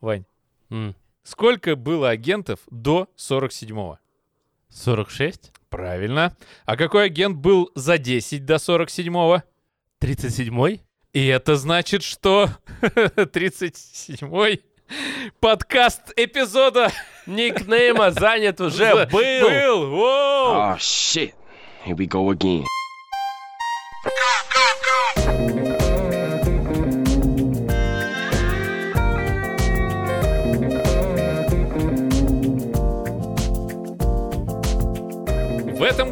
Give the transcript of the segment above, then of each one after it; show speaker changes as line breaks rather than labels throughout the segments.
Вань,
М,
сколько было агентов до 47-го?
46?
Правильно. А какой агент был за 10 до 47-го?
37?
И это значит, что 37-й подкаст эпизода
Никнейма занят уже был.
Был, воу!
Oh shit. Here we go again.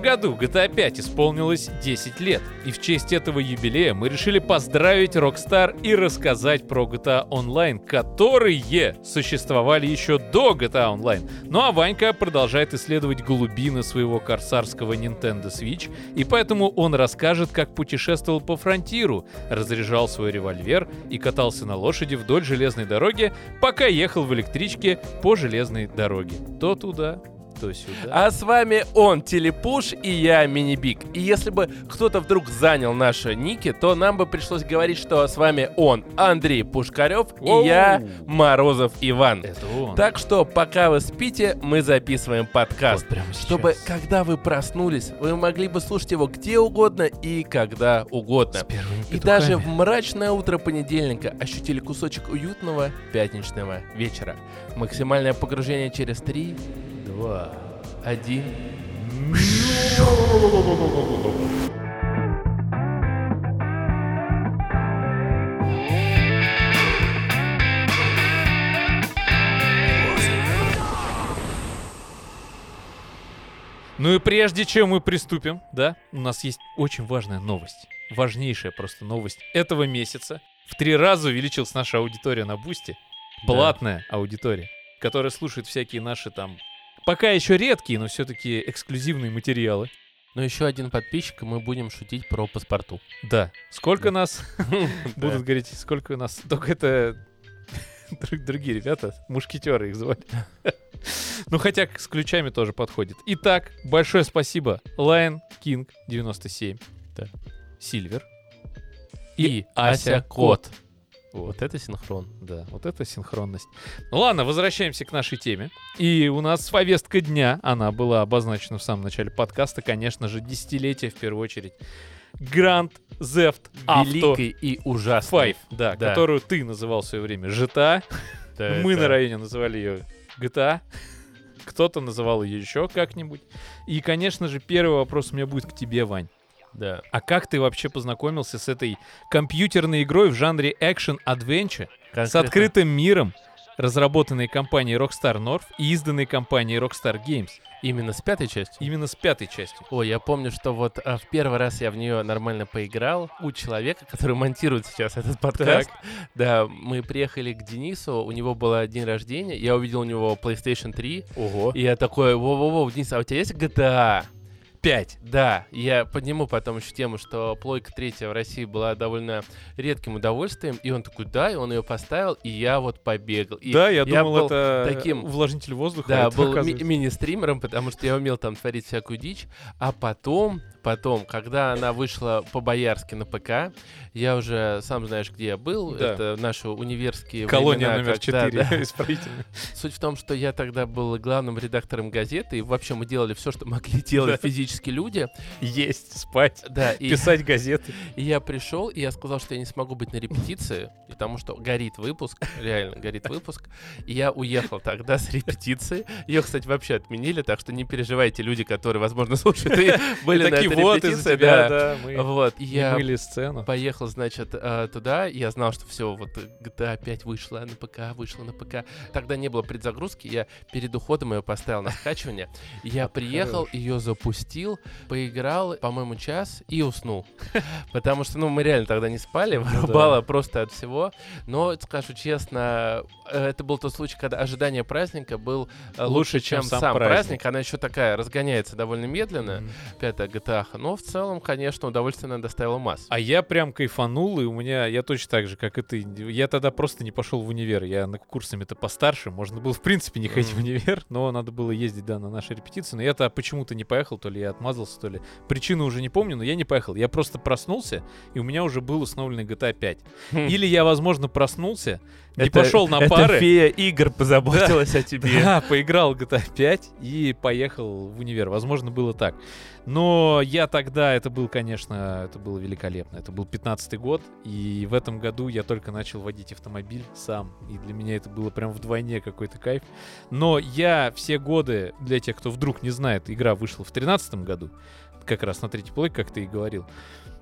Году GTA 5 исполнилось 10 лет, и в честь этого юбилея мы решили поздравить Rockstar и рассказать про GTA Online, которые существовали еще до GTA Online. Ну а Ванька продолжает исследовать глубины своего корсарского Nintendo Switch, и поэтому он расскажет, как путешествовал по фронтиру, разряжал свой револьвер и катался на лошади вдоль железной дороги, пока ехал в электричке по железной дороге. То туда, то сюда.
А с вами он, Телепуш, и я, Мини-Биг. И если бы кто-то вдруг занял наши ники, то нам бы пришлось говорить, что с вами он, Андрей Пушкарев,
Воу.
и я, Морозов Иван.
Это он.
Так что, пока вы спите, мы записываем подкаст.
Вот прямо сейчас.
Чтобы, когда вы проснулись, вы могли бы слушать его где угодно и когда угодно. И даже в мрачное утро понедельника ощутили кусочек уютного пятничного вечера. Максимальное погружение через 3, 2, 1.
Ну и прежде чем мы приступим, да, у нас есть очень важная новость. Важнейшая просто новость этого месяца. В три раза увеличилась наша аудитория на Бусти. Платная аудитория, которая слушает всякие наши там пока еще редкие, но все-таки эксклюзивные материалы.
Но еще один подписчик, и мы будем шутить про паспорту.
Да. Сколько нас будут говорить, сколько нас. Только это друг- другие ребята, мушкетеры их звали. Ну, хотя с ключами тоже подходит. Итак, большое спасибо. Lion King 97.
Да.
Сильвер.
И Ася Кот. Вот это синхрон.
Да, вот это синхронность. Ну ладно, возвращаемся к нашей теме. И у нас повестка дня, она была обозначена в самом начале подкаста, конечно же, десятилетие в первую очередь. Grand Theft Auto
Великий и ужасный.
5, да,
Да.
которую ты называл в свое время GTA.
Да,
Мы
это-
на районе называли ее GTA. Кто-то называл ее еще как-нибудь. И, конечно же, первый вопрос у меня будет к тебе, Вань.
Да.
А как ты вообще познакомился с этой компьютерной игрой в жанре экшен-адвенча? С открытым миром, разработанной компанией Rockstar North и изданной компанией Rockstar Games.
Именно с пятой частью?
Именно с пятой частью.
Ой, я помню, что вот а, в первый раз я в нее нормально поиграл у человека, который монтирует сейчас этот подкаст. Да, мы приехали к Денису, у него был день рождения, я увидел у него PlayStation 3,
Ого.
и я такой, во-во-во, Денис, а у тебя есть GTA?
5.
Да, я подниму потом еще тему, что плойка третья в России была довольно редким удовольствием, и он такой, да, и он ее поставил, и я вот побегал. И
да, я думал,
был
это
таким-
увлажнитель воздуха.
Да,
а это,
был ми- мини-стримером, потому что я умел там творить всякую дичь. А потом, потом, когда она вышла по-боярски на ПК, я уже, сам знаешь, где я был.
Да.
Это наши универские
Колония
времена,
номер
когда-
4
да.
исправительная.
Суть в том, что я тогда был главным редактором газеты, и вообще мы делали все, что могли делать
Да.
физически люди.
Есть, спать,
Да, и,
писать газеты.
и я пришел, и я сказал, что я не смогу быть на репетиции, потому что горит выпуск, реально горит выпуск. И я уехал тогда с репетиции. Ее, кстати, вообще отменили, так что не переживайте, люди, которые, возможно, слушают и были на этой
вот
репетиции.
из-за тебя,
да.
да, мы
Вот, я
мыли сцену.
поехал, значит, э, туда. Я знал, что все, вот GTA 5 вышла на ПК, вышла на ПК. Тогда не было предзагрузки. Я перед уходом ее поставил на скачивание. Я приехал, ее запустил, поиграл, по-моему, час и уснул. Потому что, ну, мы реально тогда не спали, вырубало просто от всего. Но, скажу честно, э, это был тот случай, когда ожидание праздника был э, лучше, чем сам праздник. Она еще такая разгоняется довольно медленно,
Мгм.
пятая GTA. Но в целом, конечно, удовольствие она доставила масс.
А я прям кайфанул, и у меня, я точно так же, как и ты. Я тогда просто не пошел в универ. Я на курсами-то постарше. Можно было, в принципе, не ходить в универ, но надо было ездить, да, на наши репетиции. Но я-то почему-то не поехал, то ли я отмазался, то ли. Причину уже не помню, но я не поехал. Я просто проснулся, и у меня уже был установленный GTA 5. Или я, возможно, проснулся, не
Это-
пошел на
это
пары.
фея игр позаботилась о тебе.
Да, поиграл GTA 5 и поехал в универ. Возможно, было так. Но я тогда, это был, конечно, это было великолепно. Это был 15-й год, и в этом году я только начал водить автомобиль сам. И для меня это было прям вдвойне какой-то кайф. Но я все годы, для тех, кто вдруг не знает, игра вышла в 13 году, как раз на третий плей, как ты и говорил.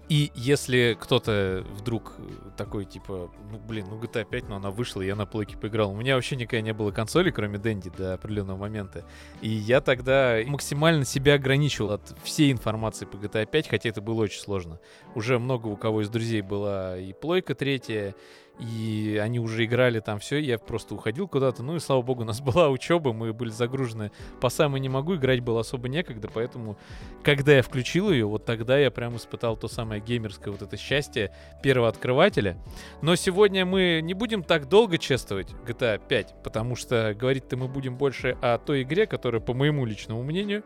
И если кто-то вдруг такой, типа, ну, блин, ну GTA 5, но она вышла, я на плойке поиграл. У меня вообще никогда не было консоли, кроме Дэнди, до определенного момента. И я тогда максимально себя ограничивал от всей информации по GTA 5, хотя это было очень сложно. Уже много у кого из друзей была и плойка третья, и они уже играли там все, я просто уходил куда-то. Ну и слава богу, у нас была учеба, мы были загружены по самой не могу, играть было особо некогда, поэтому когда я включил ее, вот тогда я прям испытал то самое геймерское вот это счастье первого открывателя. Но сегодня мы не будем так долго чествовать GTA 5, потому что говорить-то мы будем больше о той игре, которая, по моему личному мнению,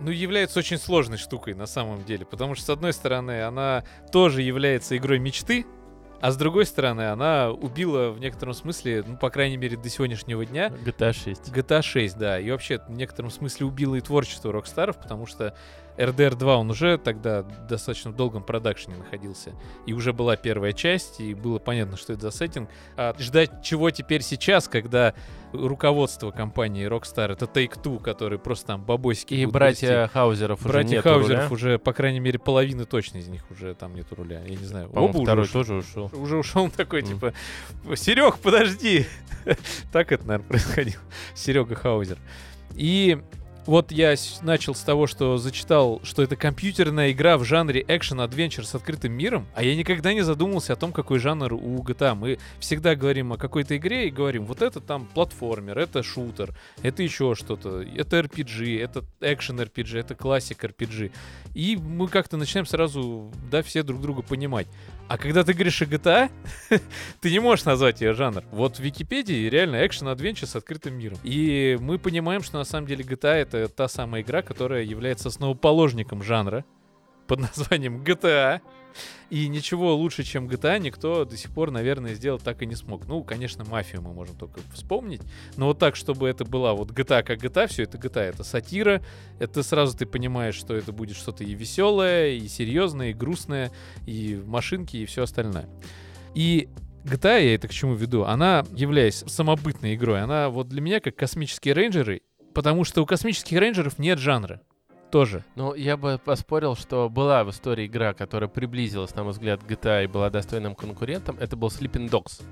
ну, является очень сложной штукой на самом деле. Потому что, с одной стороны, она тоже является игрой мечты, а с другой стороны, она убила в некотором смысле, ну, по крайней мере, до сегодняшнего дня,
GTA 6.
GTA 6, да. И вообще, в некотором смысле убило и творчество Рокстаров, потому что RDR 2, он уже тогда достаточно в долгом продакшене находился. И уже была первая часть, и было понятно, что это за сеттинг. А ждать чего теперь сейчас, когда руководство компании Rockstar, это Take-Two, которые просто там бабосики
И братья Хаузеров
грести.
уже
Братья Хаузеров уже, по крайней мере, половины точно из них уже там нету руля. Я не знаю.
По-моему,
Оба уже
второй
ушли.
тоже ушел.
Уже ушел такой,
Мгм.
типа, Серег, подожди. так это, наверное, происходило. Серега Хаузер. И вот я начал с того, что зачитал, что это компьютерная игра в жанре экшен-адвенчер с открытым миром, а я никогда не задумывался о том, какой жанр у GTA. Мы всегда говорим о какой-то игре и говорим, вот это там платформер, это шутер, это еще что-то, это RPG, это экшен RPG, это классик RPG. И мы как-то начинаем сразу, да, все друг друга понимать. А когда ты говоришь о GTA, ты не можешь назвать ее жанр. Вот в Википедии реально экшен-адвенчер с открытым миром. И мы понимаем, что на самом деле GTA это та самая игра, которая является основоположником жанра под названием GTA. И ничего лучше, чем GTA, никто до сих пор, наверное, сделать так и не смог. Ну, конечно, мафию мы можем только вспомнить. Но вот так, чтобы это была вот GTA как GTA, все это GTA, это сатира. Это сразу ты понимаешь, что это будет что-то и веселое, и серьезное, и грустное, и машинки, и все остальное. И GTA, я это к чему веду, она, являясь самобытной игрой, она вот для меня как космические рейнджеры, потому что у космических рейнджеров нет жанра. Тоже.
Ну, я бы поспорил, что была в истории игра, которая приблизилась, на мой взгляд, к GTA и была достойным конкурентом. Это был Sleeping Dogs.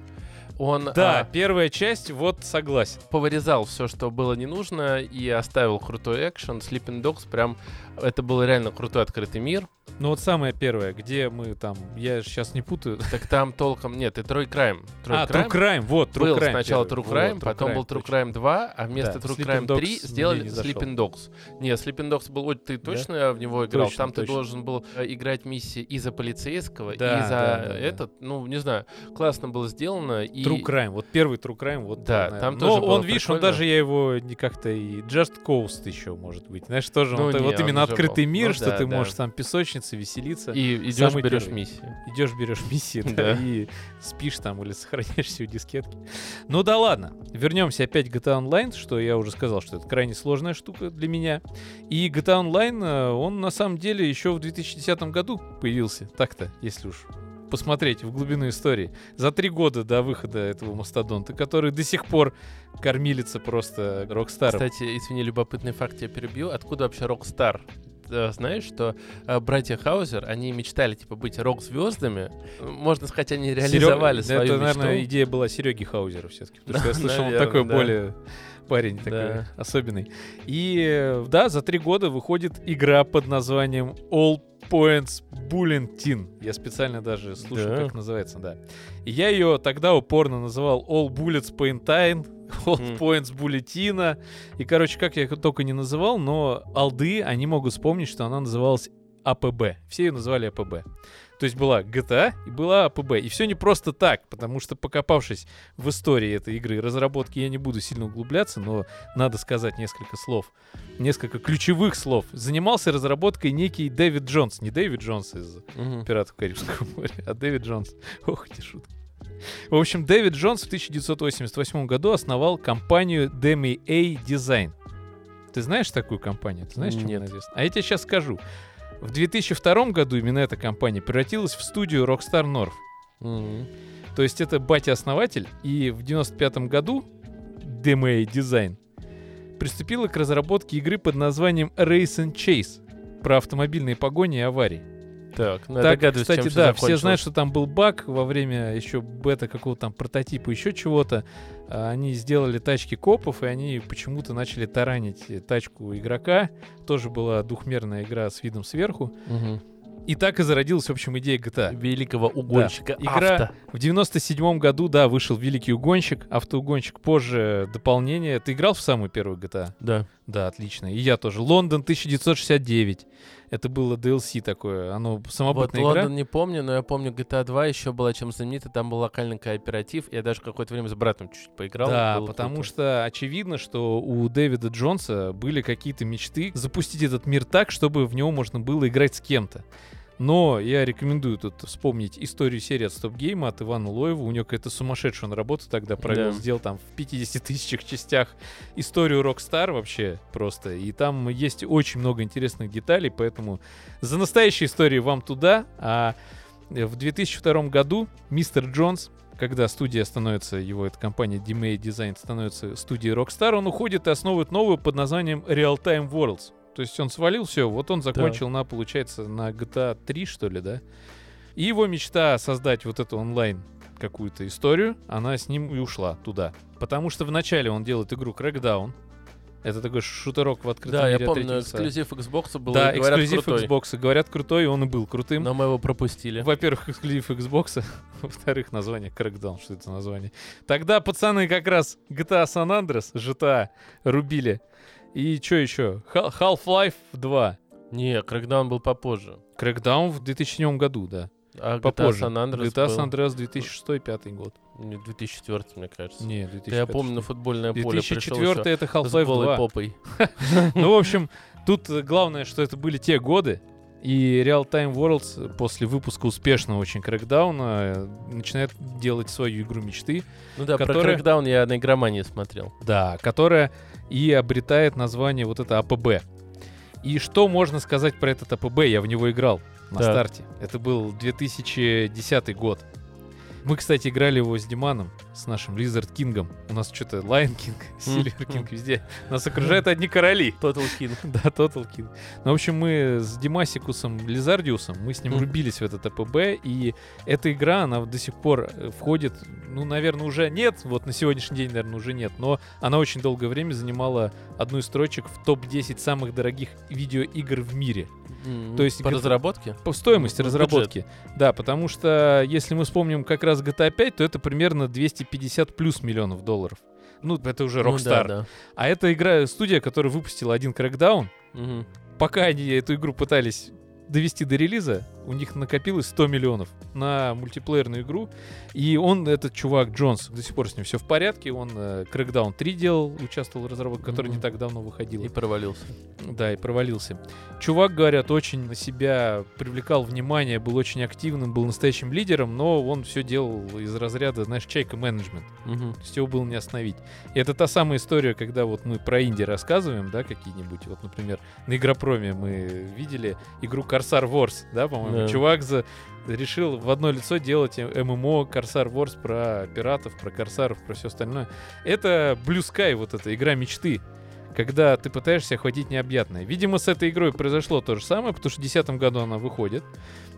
Он
Да,
а,
первая часть, вот согласен.
повырезал все, что было не нужно, и оставил крутой экшен. Sleeping Dogs прям... Это был реально крутой открытый мир.
Ну вот самая первая, где мы там, я сейчас не путаю.
Так там толком... Нет, и Crime. True
а, True Crime, вот, True
был
Crime
сначала. True Crime,
Вот,
потом был True. Crime 2, а вместо
Да,
True Crime 3
Dogs
сделали. Sleeping Dogs. Не, Sleeping Dogs был... Ой, ты точно в него играл?
Точно,
Там ты должен был э, играть миссии и за полицейского, и
Да,
за
да, да, да.
этот. Ну, не знаю, классно было сделано. И...
True Crime, вот первый True Crime, вот.
Да,
наверное.
там
Но
тоже было
он, видишь, он даже я его не как-то и Just Coast еще может быть, знаешь, тоже
Ну не,
вот именно открытый мир,
Ну
что
да,
ты
да.
можешь там песочница, веселиться,
И идешь,
Самый
берешь
первый.
миссию.
идешь, берешь миссии, да,
Да.
и спишь там или сохраняешь все дискетки. Ну да ладно, вернемся опять к GTA Online, что я уже сказал, что это крайне сложная штука для меня. И GTA Online, э, он на самом деле еще в 2010 году появился, так-то, если уж посмотреть в глубину истории. За три года до выхода этого мастодонта, который до сих пор кормилится просто Rockstar ом.
Кстати, извини, любопытный факт я перебью. Откуда вообще Rockstar? Э, Знаешь, что э, братья Хаузер, они мечтали, типа, быть рок-звездами. Можно сказать, они реализовали
Серег-
свою
Это,
мечту.
наверное, идея была Сереги Хаузера все-таки. Потому что я
Да,
слышал, он
наверное,
такой
да.
более парень такой
Да.
особенный. И э, да, за три года выходит игра под названием All Points Bulletin. Я специально даже слушал,
Да.
как называется, да. И я ее тогда упорно называл All Bullets Paintine, All
Мгм.
Points Bulletina. И, короче, как я их только не называл, но алды, они могут вспомнить, что она называлась АПБ. Все ее называли АПБ. То есть была GTA и была АПБ. И все не просто так, потому что покопавшись в истории этой игры и разработки, я не буду сильно углубляться, но надо сказать несколько слов, несколько ключевых слов. Занимался разработкой некий Дэвид Джонс. Не Дэвид Джонс из. «Пиратов Карибского моря», а Дэвид Джонс. Ох, эти шутки. В общем, Дэвид Джонс в 1988 году основал компанию DMA Design. Ты знаешь такую компанию? Ты знаешь, чем
Нет.
она известна? А я тебе сейчас скажу. В 2002 году именно эта компания превратилась в студию Rockstar North.
Мгм.
То есть это батя-основатель, и в 95 году DMA Design приступила к разработке игры под названием Race and Chase про автомобильные погони и аварии.
Так, ну я
Так,
догадываюсь,
кстати,
чем
да, все знают, что там был баг во время еще бета какого-то там прототипа, еще чего-то. А, Они сделали тачки копов, и они почему-то начали таранить э, тачку игрока. Тоже была двухмерная игра с видом сверху.
Мгм.
И так и зародилась, в общем, идея GTA.
Великого угонщика.
Игра-
авто.
В 97 году, да, вышел Великий Угонщик, автоугонщик, позже дополнение. Ты играл в самую первую GTA?
Да.
Да, отлично. И я тоже. Лондон 1969. Это было DLC такое. Оно
Вот
самобытная игра.
Лондон не помню, но я помню GTA 2 еще была чем знаменита. Там был локальный кооператив. Я даже какое-то время с братом чуть-чуть поиграл.
Да, потому
круто.
что очевидно, что у Дэвида Джонса были какие-то мечты запустить этот мир так, чтобы в него можно было играть с кем-то. Но я рекомендую тут вспомнить историю серии от Стоп Гейма от Ивана Лоева. У него какая-то сумасшедшая он работу тогда провел,
Да.
сделал там в 50 тысячах частях историю Rockstar вообще просто. И там есть очень много интересных деталей, поэтому за настоящие истории вам туда. А в 2002 году мистер Джонс когда студия становится, его эта компания DMA Design становится студией Rockstar, он уходит и основывает новую под названием Real Time Worlds. То есть он свалил все, вот он закончил на, получается, на GTA 3, что ли, да? И его мечта создать вот эту онлайн какую-то историю, она с ним и ушла туда. Потому что вначале он делает игру Crackdown. Это такой шутерок в открытом
Да, я
мире от
помню, эксклюзив Xbox был,
Да,
говорят,
эксклюзив
крутой.
Xbox. Говорят, крутой, и он и был крутым.
Но мы его пропустили.
Во-первых, эксклюзив Xbox, во-вторых, название Crackdown, что это название. Тогда пацаны как раз GTA San Andreas, GTA, рубили. И что еще? Half-Life 2.
Не, Crackdown был попозже.
Crackdown в 2007 году, да.
А GTA
Попозже.
San Andreas
GTA San Andreas 2006-2005 год.
не, 2004, мне кажется.
Не,
Да
2005.
я помню, на футбольное поле пришел
2004 это Half-Life
голой
2.
попой.
Ну, в общем, тут главное, что это были те годы, и Real Time Worlds после выпуска успешного очень э, начинает делать свою игру мечты.
Ну да,
Которая-
про Crackdown я на игромании смотрел.
Да, которая и обретает название вот это АПБ. И что можно сказать про этот АПБ? Я в него играл на
Так.
старте. Это был 2010 год. Мы, кстати, играли его с Диманом, с нашим Lizard Кингом. У нас что-то Lion King, Silver King везде. Нас окружают одни короли.
Total King.
Да, Total King. Ну, в общем, мы с Димасикусом Лизардиусом, мы с ним рубились в этот АПБ, и эта игра, она до сих пор э, входит, ну, наверное, уже нет, вот на сегодняшний день, наверное, уже нет, но она очень долгое время занимала одну из строчек в топ-10 самых дорогих видеоигр в мире. То есть
по разработке?
По стоимости
Ну,
разработки. Да, потому что если мы вспомним как раз GTA 5, то это примерно 250 плюс миллионов долларов. Ну, это уже
Ну
Rockstar.
да, да.
А это игра, студия, которая выпустила один Crackdown,
Мгм.
пока они эту игру пытались довести до релиза, у них накопилось 100 миллионов на мультиплеерную игру. И он, этот чувак Джонс, до сих пор с ним все в порядке. Он э, Crackdown 3 делал, участвовал в разработке, которая не
Мгм.
так давно выходила.
И провалился.
Да, и провалился. Чувак, говорят, очень на себя привлекал внимание, был очень активным, был настоящим лидером, но он все делал из разряда, знаешь, чайка менеджмент.
Мгм.
То есть его было не остановить. И это та самая история, когда вот мы про инди рассказываем, да, какие-нибудь. Вот, например, на Игропроме мы видели игру Corsair Wars, да, по-моему.
Да.
Чувак за... решил в одно лицо делать ММО Corsair Wars про пиратов, про корсаров, про все остальное. Это Blue Sky, вот эта игра мечты когда ты пытаешься охватить необъятное. Видимо, с этой игрой произошло то же самое, потому что в 2010 году она выходит.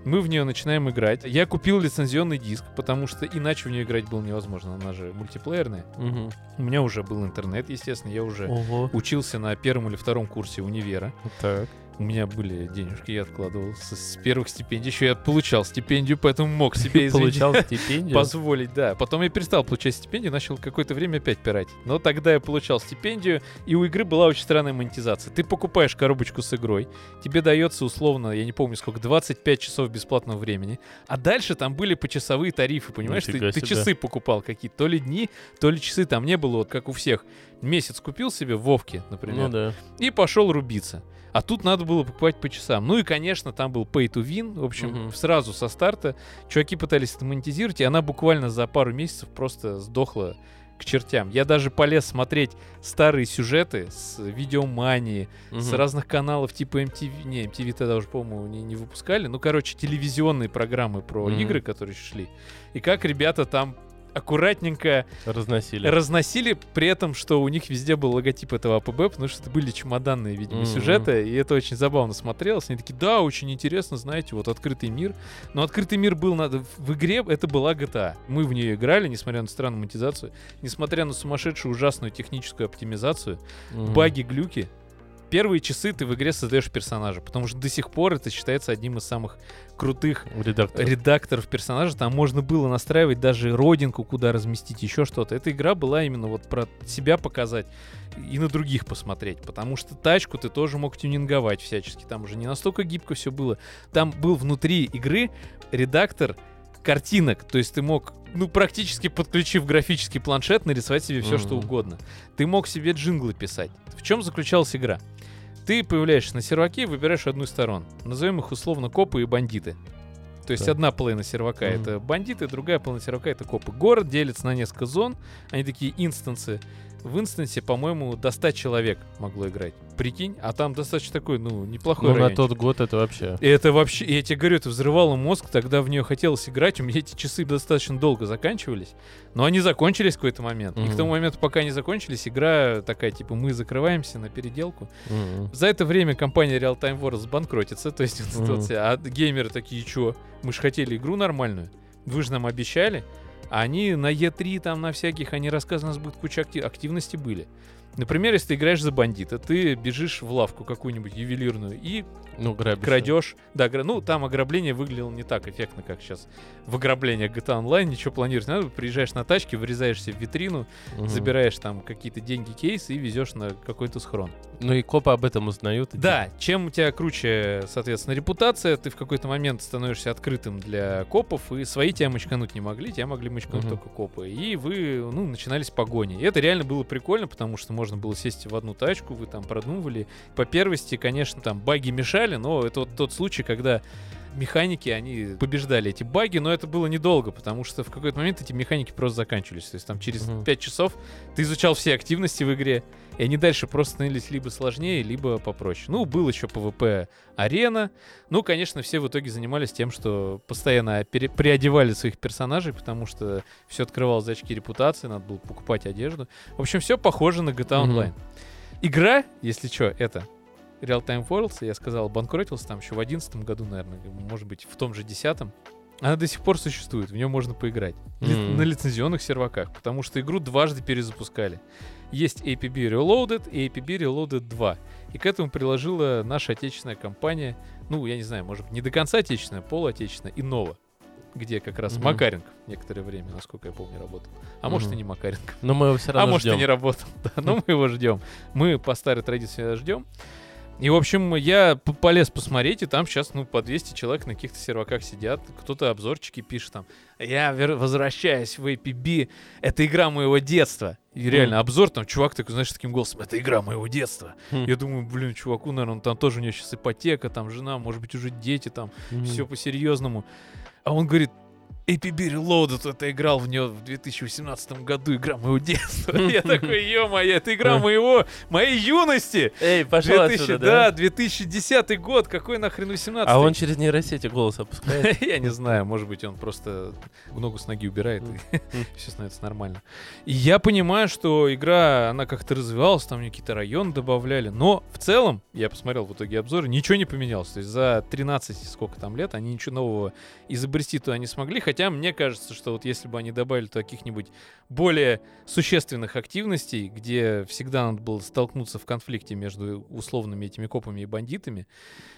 Мы в нее начинаем играть. Я купил лицензионный диск, потому что иначе в нее играть было невозможно. Она же мультиплеерная.
Мгм.
У меня уже был интернет, естественно. Я уже
Ого.
учился на первом или втором курсе универа.
Так.
У меня были денежки, я откладывал с, с первых стипендий. Еще я получал стипендию, поэтому мог себе, извините,
Получал стипендию.
позволить, да. Потом я перестал получать стипендию, начал какое-то время опять пиратить. Но тогда я получал стипендию, и у игры была очень странная монетизация. Ты покупаешь коробочку с игрой, тебе дается условно, я не помню сколько, 25 часов бесплатного времени, а дальше там были почасовые тарифы, понимаешь? Ты, ты часы покупал какие-то, то ли дни, то ли часы, там не было, вот как у всех. Месяц купил себе в Вовке, например,
Ну да.
и пошел рубиться. А тут надо было покупать по часам. Ну и, конечно, там был pay to win. В общем,
Мгм.
сразу со старта чуваки пытались это монетизировать, и она буквально за пару месяцев просто сдохла к чертям. Я даже полез смотреть старые сюжеты с видеомании, с
Мгм.
разных каналов типа MTV. Не, MTV тогда уже, по-моему, не, не выпускали. Ну, короче, телевизионные программы про
Мгм.
игры, которые шли. И как ребята там аккуратненько
Разносили.
разносили, при этом, что у них везде был логотип этого АПБ, потому что это были чемоданные, видимо,
Мгм.
сюжеты, и это очень забавно смотрелось. Они такие, да, очень интересно, знаете, вот открытый мир. Но открытый мир был надо в игре, это была GTA. Мы в нее играли, несмотря на странную монетизацию, несмотря на сумасшедшую ужасную техническую оптимизацию,
Мгм.
баги, глюки. Первые часы ты в игре создаешь персонажа, потому что до сих пор это считается одним из самых крутых
Редактор.
редакторов персонажа, там можно было настраивать даже родинку, куда разместить, еще что-то. Эта игра была именно вот про себя показать и на других посмотреть, потому что тачку ты тоже мог тюнинговать всячески, там уже не настолько гибко все было. Там был внутри игры редактор картинок, то есть ты мог, ну, практически подключив графический планшет, нарисовать себе все, что
Мгм.
угодно. Ты мог себе джинглы писать. В чем заключалась игра? Ты появляешься на серваке и выбираешь одну из сторон. Назовем их условно копы и бандиты. То есть
Так.
одна половина сервака
Мгм.
это бандиты, другая половина сервака это копы. Город делится на несколько зон, они такие инстансы. В инстансе, по-моему, до 100 человек могло играть. Прикинь, а там достаточно такой, ну, неплохой
Ну, на
райончик.
тот год это вообще.
И это вообще, я тебе говорю, это взрывало мозг, тогда в нее хотелось играть, у меня эти часы достаточно долго заканчивались, но они закончились в какой-то момент. И к тому моменту, пока они закончились, игра такая, типа, мы закрываемся на переделку.
Мгм.
За это время компания Real Time Wars банкротится, то есть все. а геймеры такие, чё, мы же хотели игру нормальную, вы же нам обещали, они на E3 там на всяких, они рассказывают, у нас будет куча акти- активности были. Например, если ты играешь за бандита, ты бежишь в лавку какую-нибудь ювелирную и
Ну, грабишь.
крадешь. Да, гра- ну там ограбление выглядело не так эффектно, как сейчас в ограблениях GTA Online. Ничего планировать не надо. Приезжаешь на тачке, врезаешься в витрину,
Мгм.
забираешь там какие-то деньги, кейс и везешь на какой-то схрон.
Ну и копы об этом узнают.
Да, чем у тебя круче, соответственно, репутация, ты в какой-то момент становишься открытым для копов, и свои тебя мочкануть не могли, тебя могли мочкануть
Мгм.
только копы. И вы, ну, начинались погони. И это реально было прикольно, потому что можно было сесть в одну тачку, вы там продумывали. По первости, конечно, там баги мешали, но это вот тот случай, когда механики, они побеждали эти баги, но это было недолго, потому что в какой-то момент эти механики просто заканчивались. То есть там через
Мгм.
5 часов ты изучал все активности в игре, и они дальше просто становились либо сложнее, либо попроще. Ну, был еще PvP арена. Ну, конечно, все в итоге занимались тем, что постоянно пере- приодевали своих персонажей, потому что все открывалось за очки репутации, надо было покупать одежду. В общем, все похоже на GTA. Online. Игра, если что, это Real Time Worlds, я сказал, банкротился там еще в одиннадцатом году, наверное, может быть, в том же десятом. Она до сих пор существует, в нее можно поиграть.
Мгм.
На лицензионных серваках, потому что игру дважды перезапускали. Есть APB Reloaded и APB Reloaded 2. И к этому приложила наша отечественная компания, ну, я не знаю, может быть, не до конца отечественная, полуотечественная, Иннова, где как раз
Мгм.
Макаренков некоторое время, насколько я помню, работал. А может, и не Макаренков.
Но мы его все равно
А может, и
ждем.
не работал. Да, но мы его ждем. Мы по старой традиции ждем. И, в общем, я полез посмотреть, и там сейчас, ну, по 200 человек на каких-то серваках сидят. Кто-то обзорчики пишет там. Я возвращаюсь в APB. Это игра моего детства. И реально,
Мгм.
обзор там, чувак такой, знаешь, таким голосом. Это игра моего детства.
Хм.
Я думаю, блин, чуваку, наверное, там тоже у него сейчас ипотека, там жена, может быть, уже дети, там
Мгм.
все по-серьезному. А он говорит, APB Reloaded, это играл в нее в 2018 году, игра моего детства. Я такой, ё-моё, это игра моего, моей юности.
Эй, пошел
2000,
отсюда,
да,
да?
2010 год, какой нахрен 18
А он через нейросети голос опускает.
Я не знаю, может быть, он просто ногу с ноги убирает, и все становится нормально. И я понимаю, что игра, она как-то развивалась, там какие-то районы добавляли, но в целом, я посмотрел в итоге обзоры, ничего не поменялось. То есть за 13, сколько там лет, они ничего нового изобрести туда не смогли, хотя мне кажется, что вот если бы они добавили каких-нибудь более существенных активностей, где всегда надо было столкнуться в конфликте между условными этими копами и бандитами,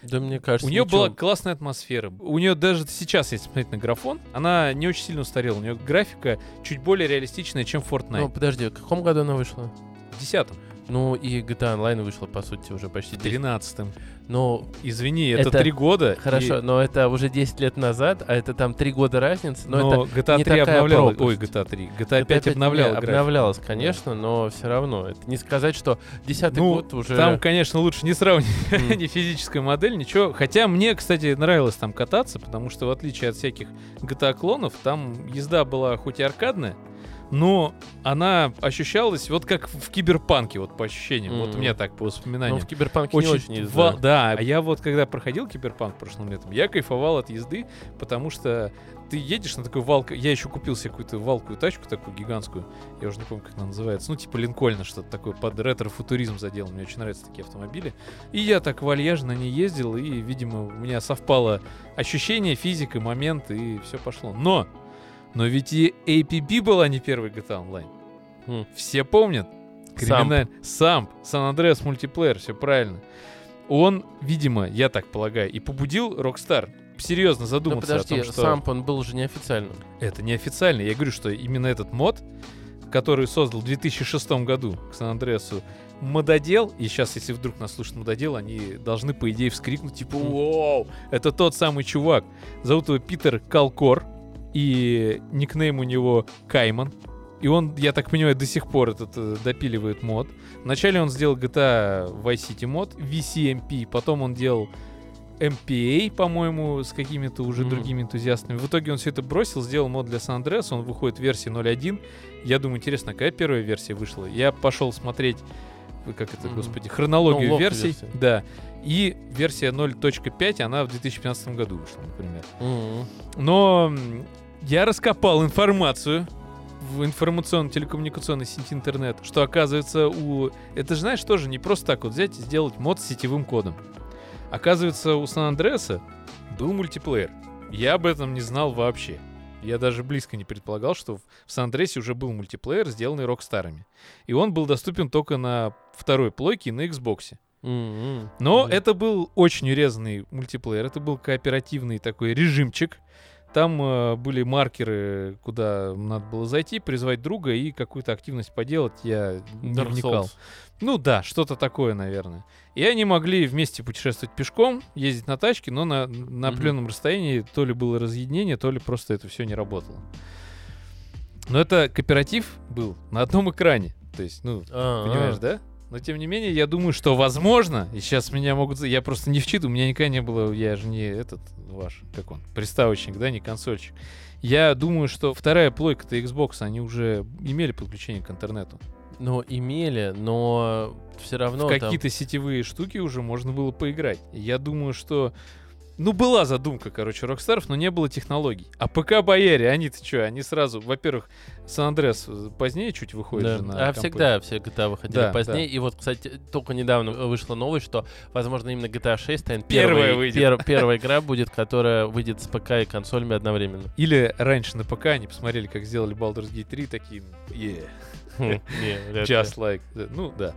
Да мне кажется,
у нее
ничего.
была классная атмосфера. У нее даже сейчас, если смотреть на графон, она не очень сильно устарела. У нее графика чуть более реалистичная, чем Fortnite.
Ну, подожди, в каком году она вышла?
в десятом.
Ну и GTA Online вышла, по сути, уже почти
В
10.
13-м.
Ну,
Извини, это, три года.
хорошо,
и-
но это уже 10 лет назад, а это там 3 года разницы. Но,
Но,
это
GTA
не
3
такая
обновляла.
пропасть.
Ой, GTA 3. GTA 5
GTA
обновляла
не,
график.
обновлялась, конечно, но все равно. Это не сказать, что 10
Ну,
год уже...
Там, конечно, лучше не сравнивать
М.
ни физическая модель, ничего. Хотя мне, кстати, нравилось там кататься, потому что в отличие от всяких GTA-клонов, там езда была хоть и аркадная, но она ощущалась вот как в киберпанке, вот по ощущениям. Вот у меня так по
Ну,
воспоминаниям.
в Киберпанке не очень езда.
Да, а я вот когда проходил киберпанк прошлым летом, я кайфовал от езды, потому что ты едешь на такой валку, я еще купил себе какую-то валкую тачку такую гигантскую, я уже не помню, как она называется, ну типа Линкольна что-то такое, под ретро-футуризм задел, мне очень нравятся такие автомобили. И я так вальяжно на ней ездил, и, видимо, у меня совпало ощущение, физика, момент, и все пошло. Но, но ведь и APB была не первый GTA Online.
М.
Все помнят? Криминаль... Самп, Сан Андреас мультиплеер, все правильно. Он, видимо, я так полагаю, и побудил Rockstar серьезно
Ну
задуматься
подожди,
о том, что
Самп, он был уже неофициальным.
это неофициально. Я говорю, что именно этот мод, который создал в 2006 году к Сан Андреасу, мододел, и сейчас, если вдруг нас слушает мододел, они должны, по идее, вскрикнуть, типа, вау, это тот самый чувак. Зовут его Питер Калкор, и никнейм у него Кайман. И он, я так понимаю, до сих пор этот э, допиливает мод. Вначале он сделал GTA Vice City мод, VCMP, потом он делал MPA, по-моему, с какими-то уже
Мгм.
другими энтузиастами. В итоге он все это бросил, сделал мод для San Andreas, он выходит в версии 0.1. Я думаю, интересно, какая первая версия вышла? Я пошел смотреть, как это,
Мгм.
господи, хронологию
Ну,
версий.
версия.
Да. И версия 0.5, она в 2015 году вышла, например.
М.
Но я раскопал информацию в информационно-телекоммуникационной сети интернет, что оказывается у... Это же, знаешь, тоже не просто так вот взять и сделать мод с сетевым кодом. Оказывается, у Сан Андреаса был мультиплеер. Я об этом не знал вообще. Я даже близко не предполагал, что в Сан Андреасе уже был мультиплеер, сделанный Рокстарами. И он был доступен только на второй плойке и на Xbox.
М-м.
Но
Мгм.
это был очень урезанный мультиплеер. Это был кооперативный такой режимчик. Там э, были маркеры, куда надо было зайти, призвать друга и какую-то активность поделать. Я не
Dark
вникал.
Souls.
Ну да, что-то такое, наверное. И они могли вместе путешествовать пешком, ездить на тачке, но на, на
Мгм.
определенном расстоянии то ли было разъединение, то ли просто это все не работало. Но это кооператив был на одном экране. То есть, ну,
А,
Понимаешь, да? Но тем не менее, я думаю, что возможно, и сейчас меня могут... Я просто не вчитываю, у меня никогда не было, я же не этот ваш, как он, приставочник, да, не консольчик. Я думаю, что вторая плойка-то Xbox, они уже имели подключение к интернету.
Ну, имели, но все равно
в
там-
какие-то сетевые штуки уже можно было поиграть. Я думаю, что... Ну, была задумка, короче, Рокстаров, но не было технологий. А ПК-бояре, они-то что? Они сразу, во-первых, Сан-Андреас позднее чуть выходит
Да.
же на
А
компы.
всегда все GTA выходили
Да,
позднее. И вот, кстати, только недавно вышла новость, что, возможно, именно GTA 6 станет
Первая
первой,
выйдет.
пер- первая игра будет, которая выйдет с ПК и консолями одновременно.
Или раньше на ПК они посмотрели, как сделали Baldur's Gate 3, такие, yeah,
вряд ли.
just like, that». ну да.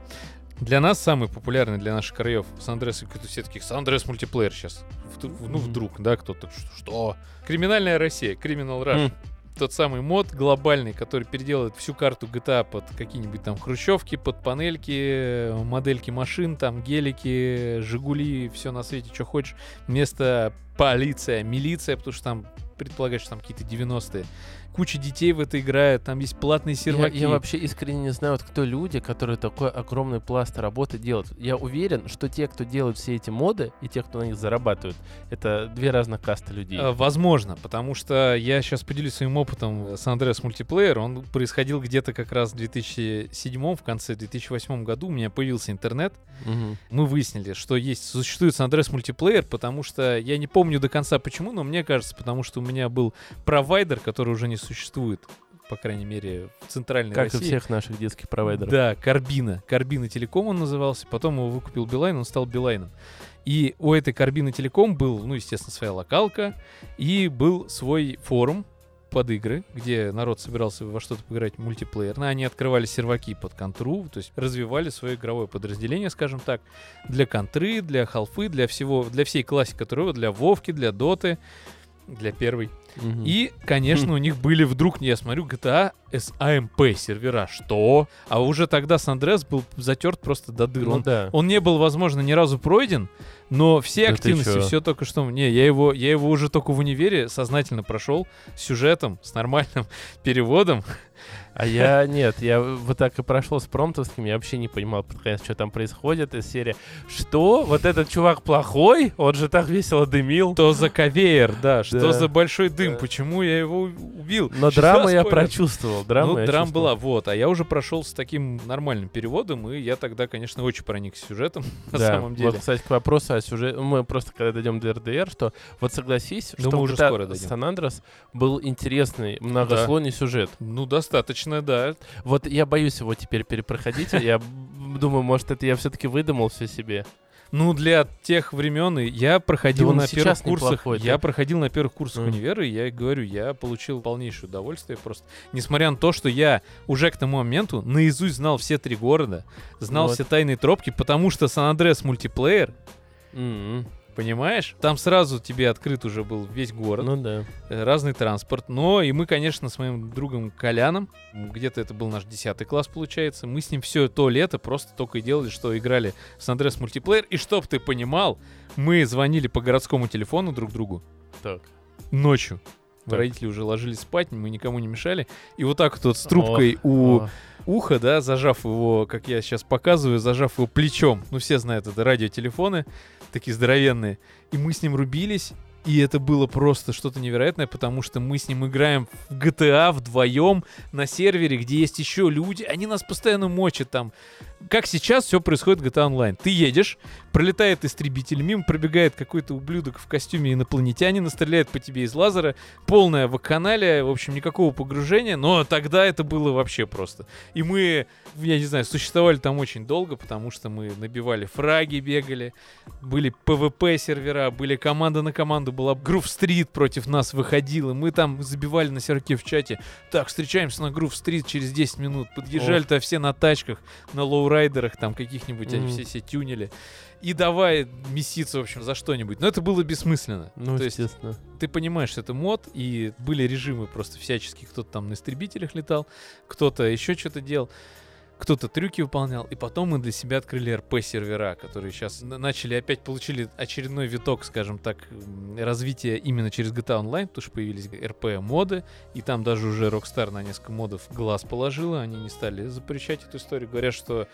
Для нас самый популярный для наших краев Сан-Андреас, все таких Сан-Андреас мультиплеер сейчас. Ну, вдруг, да, кто-то, что? Криминальная Россия, Criminal Rush.
М.
Тот самый мод глобальный, который переделывает всю карту GTA под какие-нибудь там хрущевки, под панельки, модельки машин, там гелики, Жигули, все на свете, что хочешь. Вместо полиция, милиция, потому что там предполагается, что там какие-то 90-е. Куча детей в это играет, там есть платные
Я,
серваки.
я вообще искренне не знаю, вот кто люди, которые такой огромный пласт работы делают. Я уверен, что те, кто делают все эти моды, и те, кто на них зарабатывают, это две разных касты людей.
Э, Возможно, потому что я сейчас поделюсь своим опытом с Андреас мультиплеер. Он происходил где-то как раз в 2007, в конце 2008 году. У меня появился интернет.
Мгм.
Мы выяснили, что есть, существует Андреас мультиплеер, потому что я не помню до конца почему, но мне кажется, потому что у меня был провайдер, который уже не существует, по крайней мере, в центральной
Как и
России.
всех наших детских провайдеров.
Да, Карбина. Карбина Телеком он назывался. Потом его выкупил Билайн, он стал Билайном. И у этой Карбины Телеком был, ну, естественно, своя локалка. И был свой форум под игры, где народ собирался во что-то поиграть мультиплеерно. Они открывали серваки под контру, то есть развивали свое игровое подразделение, скажем так, для контры, для халфы, для всего, для всей классики, которого, для Вовки, для Доты, для первой.
Мгм.
И, конечно, у них были вдруг, я смотрю, GTA SAMP сервера. Что? А уже тогда Сан-Андреас был затерт просто до дыр.
Ну
Он,
да.
он не был, возможно, ни разу пройден, но все
Да
активности, все только что... Не, я его, я его уже только в универе сознательно прошел с сюжетом, с нормальным переводом.
А я нет, я вот так и прошел с промтовским, я вообще не понимал под конец, что там происходит из серии. Что? Вот этот чувак плохой? Он же так весело дымил.
Что за ковеер, да, что
Да.
за большой дым,
Да.
почему я его убил.
Но
Что
драму я прочувствовал. Драму
ну,
я
драм
чувствовал.
была, вот. А я уже прошел с таким нормальным переводом, и я тогда, конечно, очень проникся сюжетом, на
Да,
самом деле.
Вот, кстати, к вопросу о сюжете. Мы просто когда дойдем до РДР, что вот согласись,
Да
что
мы уже скоро дойдем.
Сан Андрес был интересный, многослойный сюжет.
Ну, достаточно, да.
Вот я боюсь его теперь перепроходить. Я б- думаю, может, это я все-таки выдумал все себе.
Ну, для тех времен я проходил
Да
на первых курсах.
неплохой,
Я
да.
проходил на первых курсах
Мгм.
универа, и я говорю, я получил полнейшее удовольствие просто. Несмотря на то, что я уже к тому моменту наизусть знал все три города, знал
Вот.
все тайные тропки, потому что Сан-Андреас мультиплеер,
М-м.
понимаешь? Там сразу тебе открыт уже был весь город.
Ну да.
э, разный транспорт. Но и мы, конечно, с моим другом Коляном, где-то это был наш 10 класс, получается, мы с ним все то лето просто только и делали, что играли в Сан-Андреас мультиплеер. И чтоб ты понимал, мы звонили по городскому телефону друг другу
Так.
ночью.
Так.
Родители уже ложились спать, мы никому не мешали. И вот так вот, вот с трубкой
О,
у
о.
уха, да, зажав его, как я сейчас показываю, зажав его плечом. Ну, все знают, это радиотелефоны, такие здоровенные. И мы с ним рубились, и это было просто что-то невероятное, потому что мы с ним играем в GTA вдвоем на сервере, где есть еще люди, они нас постоянно мочат там. Как сейчас все происходит в GTA Online. Ты едешь, пролетает истребитель, мимо пробегает какой-то ублюдок в костюме инопланетянина, стреляет по тебе из лазера, полная вакханалия, в общем, никакого погружения, но тогда это было вообще просто. И мы, я не знаю, существовали там очень долго, потому что мы набивали фраги, бегали, были PvP сервера, были команда на команду, была Groove Street против нас выходила, мы там забивали на серверке в чате, так, встречаемся на Groove Street через 10 минут, подъезжали-то все на тачках, на лоурайдерах там каких-нибудь, они
Мгм.
все все тюнили. И давай меситься, в общем, за что-нибудь. Но это было бессмысленно.
Ну,
То есть
естественно.
ты понимаешь, что это мод, и были режимы просто всяческие. Кто-то там на истребителях летал, кто-то еще что-то делал, кто-то трюки выполнял. И потом мы для себя открыли РП-сервера, которые сейчас начали опять получили очередной виток, скажем так, развития именно через GTA Online, потому что появились РП-моды, и там даже уже Rockstar на несколько модов глаз положила, они не стали запрещать эту историю. Говорят, что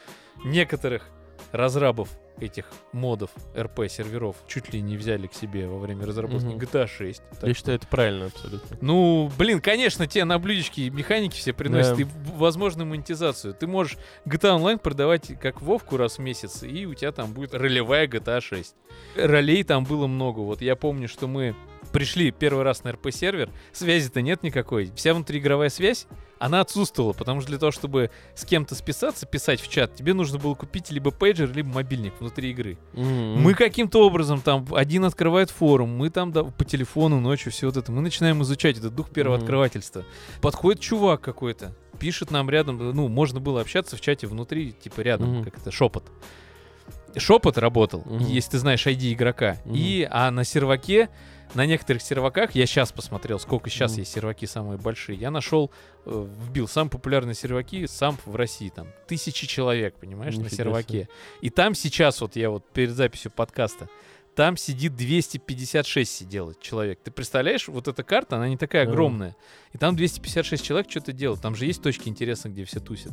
некоторых разрабов этих модов РП-серверов чуть ли не взяли к себе во время разработки
Мгм.
GTA 6. Так
Я считаю, это правильно абсолютно.
ну, блин, конечно, те на блюдечке механики все приносят
Да.
и возможную монетизацию. Ты можешь GTA Online продавать как Вовку раз в месяц, и у тебя там будет ролевая GTA 6. Ролей там было много. Вот я помню, что мы пришли первый раз на РП-сервер, связи-то нет никакой. Вся внутриигровая связь, она отсутствовала, потому что для того, чтобы с кем-то списаться, писать в чат, тебе нужно было купить либо пейджер, либо мобильник внутри игры.
М-м.
Мы каким-то образом там один открывает форум, мы там да, по телефону ночью все вот это, мы начинаем изучать этот дух первого
Мгм.
открывательства. Подходит чувак какой-то, пишет нам рядом, ну можно было общаться в чате внутри, типа рядом,
Мгм.
как это шепот. Шепот работал,
Мгм.
если ты знаешь ID игрока.
Мгм.
И а на серваке, на некоторых серваках, я сейчас посмотрел, сколько сейчас
Мгм.
есть серваки самые большие. Я нашел, э, вбил самые популярные серваки сам в России, там тысячи человек, понимаешь, на
Нифига
серваке.
себе.
И там сейчас, вот я вот перед записью подкаста, там сидит 256 сидело человек. Ты представляешь, вот эта карта, она не такая огромная. И там 256 человек что-то делают. Там же есть точки интереса, где все тусят.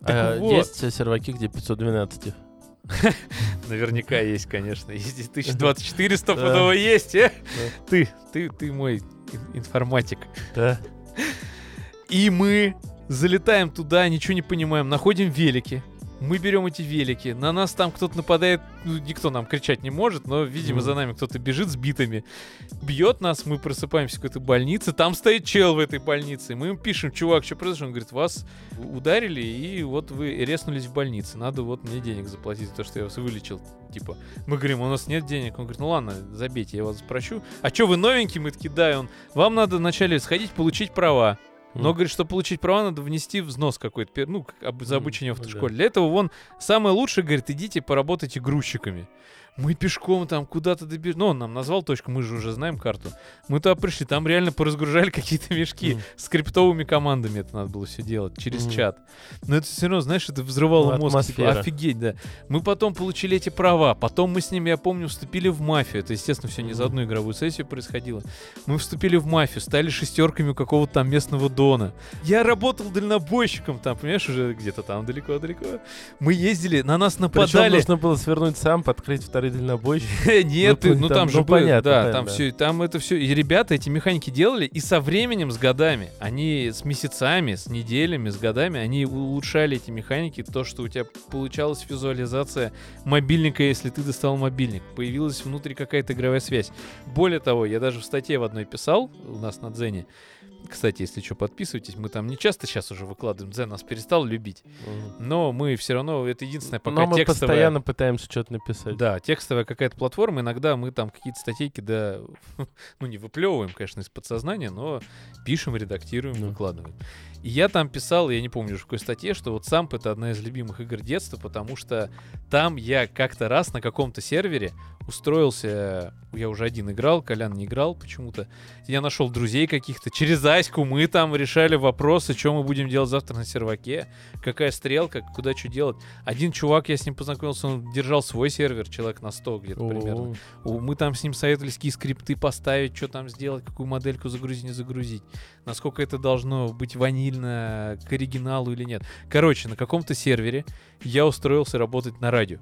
Так
А,
вот.
Есть э, серваки, где 512.
Наверняка есть, конечно. Есть 1024 стопудово есть, э? Ты, ты, ты мой ин- информатик.
Да.
И мы залетаем туда, ничего не понимаем, находим велики. Мы берем эти велики, на нас там кто-то нападает, ну, никто нам кричать не может, но, видимо, за нами кто-то бежит с битами, бьет нас, мы просыпаемся в какой-то больнице, там стоит чел в этой больнице, мы ему пишем, чувак, что произошло? Он говорит, вас ударили, и вот вы резнулись в больнице, надо вот мне денег заплатить за то, что я вас вылечил. Типа, мы говорим, у нас нет денег. Он говорит, ну ладно, забейте, я вас прощу. А что вы новенький? Мы такие, да, и он, вам надо вначале сходить, получить права. Но, говорит, чтобы получить права, надо внести взнос какой-то, ну, как за обучение в
ну
автошколе. Для этого, вон, самое лучшее, говорит, идите поработайте грузчиками. Мы пешком там куда-то добежали. Ну, он нам назвал точку, мы же уже знаем карту. Мы туда пришли, там реально поразгружали какие-то мешки.
Мгм.
Скриптовыми командами это надо было все делать, через
Мгм.
чат. Но это все равно, знаешь, это взрывало
Ну,
мозг. типа,
атмосфера.
офигеть, да. Мы потом получили эти права. Потом мы с ними, я помню, вступили в мафию. Это, естественно, все не за одну игровую сессию происходило. Мы вступили в мафию, стали шестерками у какого-то там местного дона. Я работал дальнобойщиком там, понимаешь, уже где-то там далеко-далеко. Мы ездили, на нас
Причем
нападали.
нужно было свернуть сам, открыть второй дальнобойщик.
Нет,
Ну,
ну
там-
же
ну, понятно,
да, там все, там это все, и ребята эти механики делали, и со временем, с годами, они с месяцами, с неделями, с годами, они улучшали эти механики, то, что у тебя получалась визуализация мобильника, если ты достал мобильник, появилась внутри какая-то игровая связь. Более того, я даже в статье в одной писал, у нас на Дзене, кстати, если что, подписывайтесь, мы там не часто сейчас уже выкладываем, Дзен нас перестал любить, но мы все равно, это единственное пока
Но мы
текстовое...
постоянно пытаемся что-то написать.
Да, текстовая какая-то платформа, иногда мы там какие-то статейки, да, ну не выплевываем, конечно, из подсознания, но пишем, редактируем,
Да.
выкладываем. И я там писал, я не помню уже в какой статье, что вот Самп это одна из любимых игр детства, потому что там я как-то раз на каком-то сервере устроился, я уже один играл, Колян не играл почему-то, я нашел друзей каких-то, через Аську мы там решали вопросы, что мы будем делать завтра на серваке, какая стрелка, куда что делать. Один чувак, я с ним познакомился, он держал свой сервер, человек на 100 где-то примерно.
О,
У- Мы там с ним советовались, какие скрипты поставить, что там сделать, какую модельку загрузить, не загрузить. Насколько это должно быть ванильно к оригиналу или нет. Короче, на каком-то сервере я устроился работать на радио.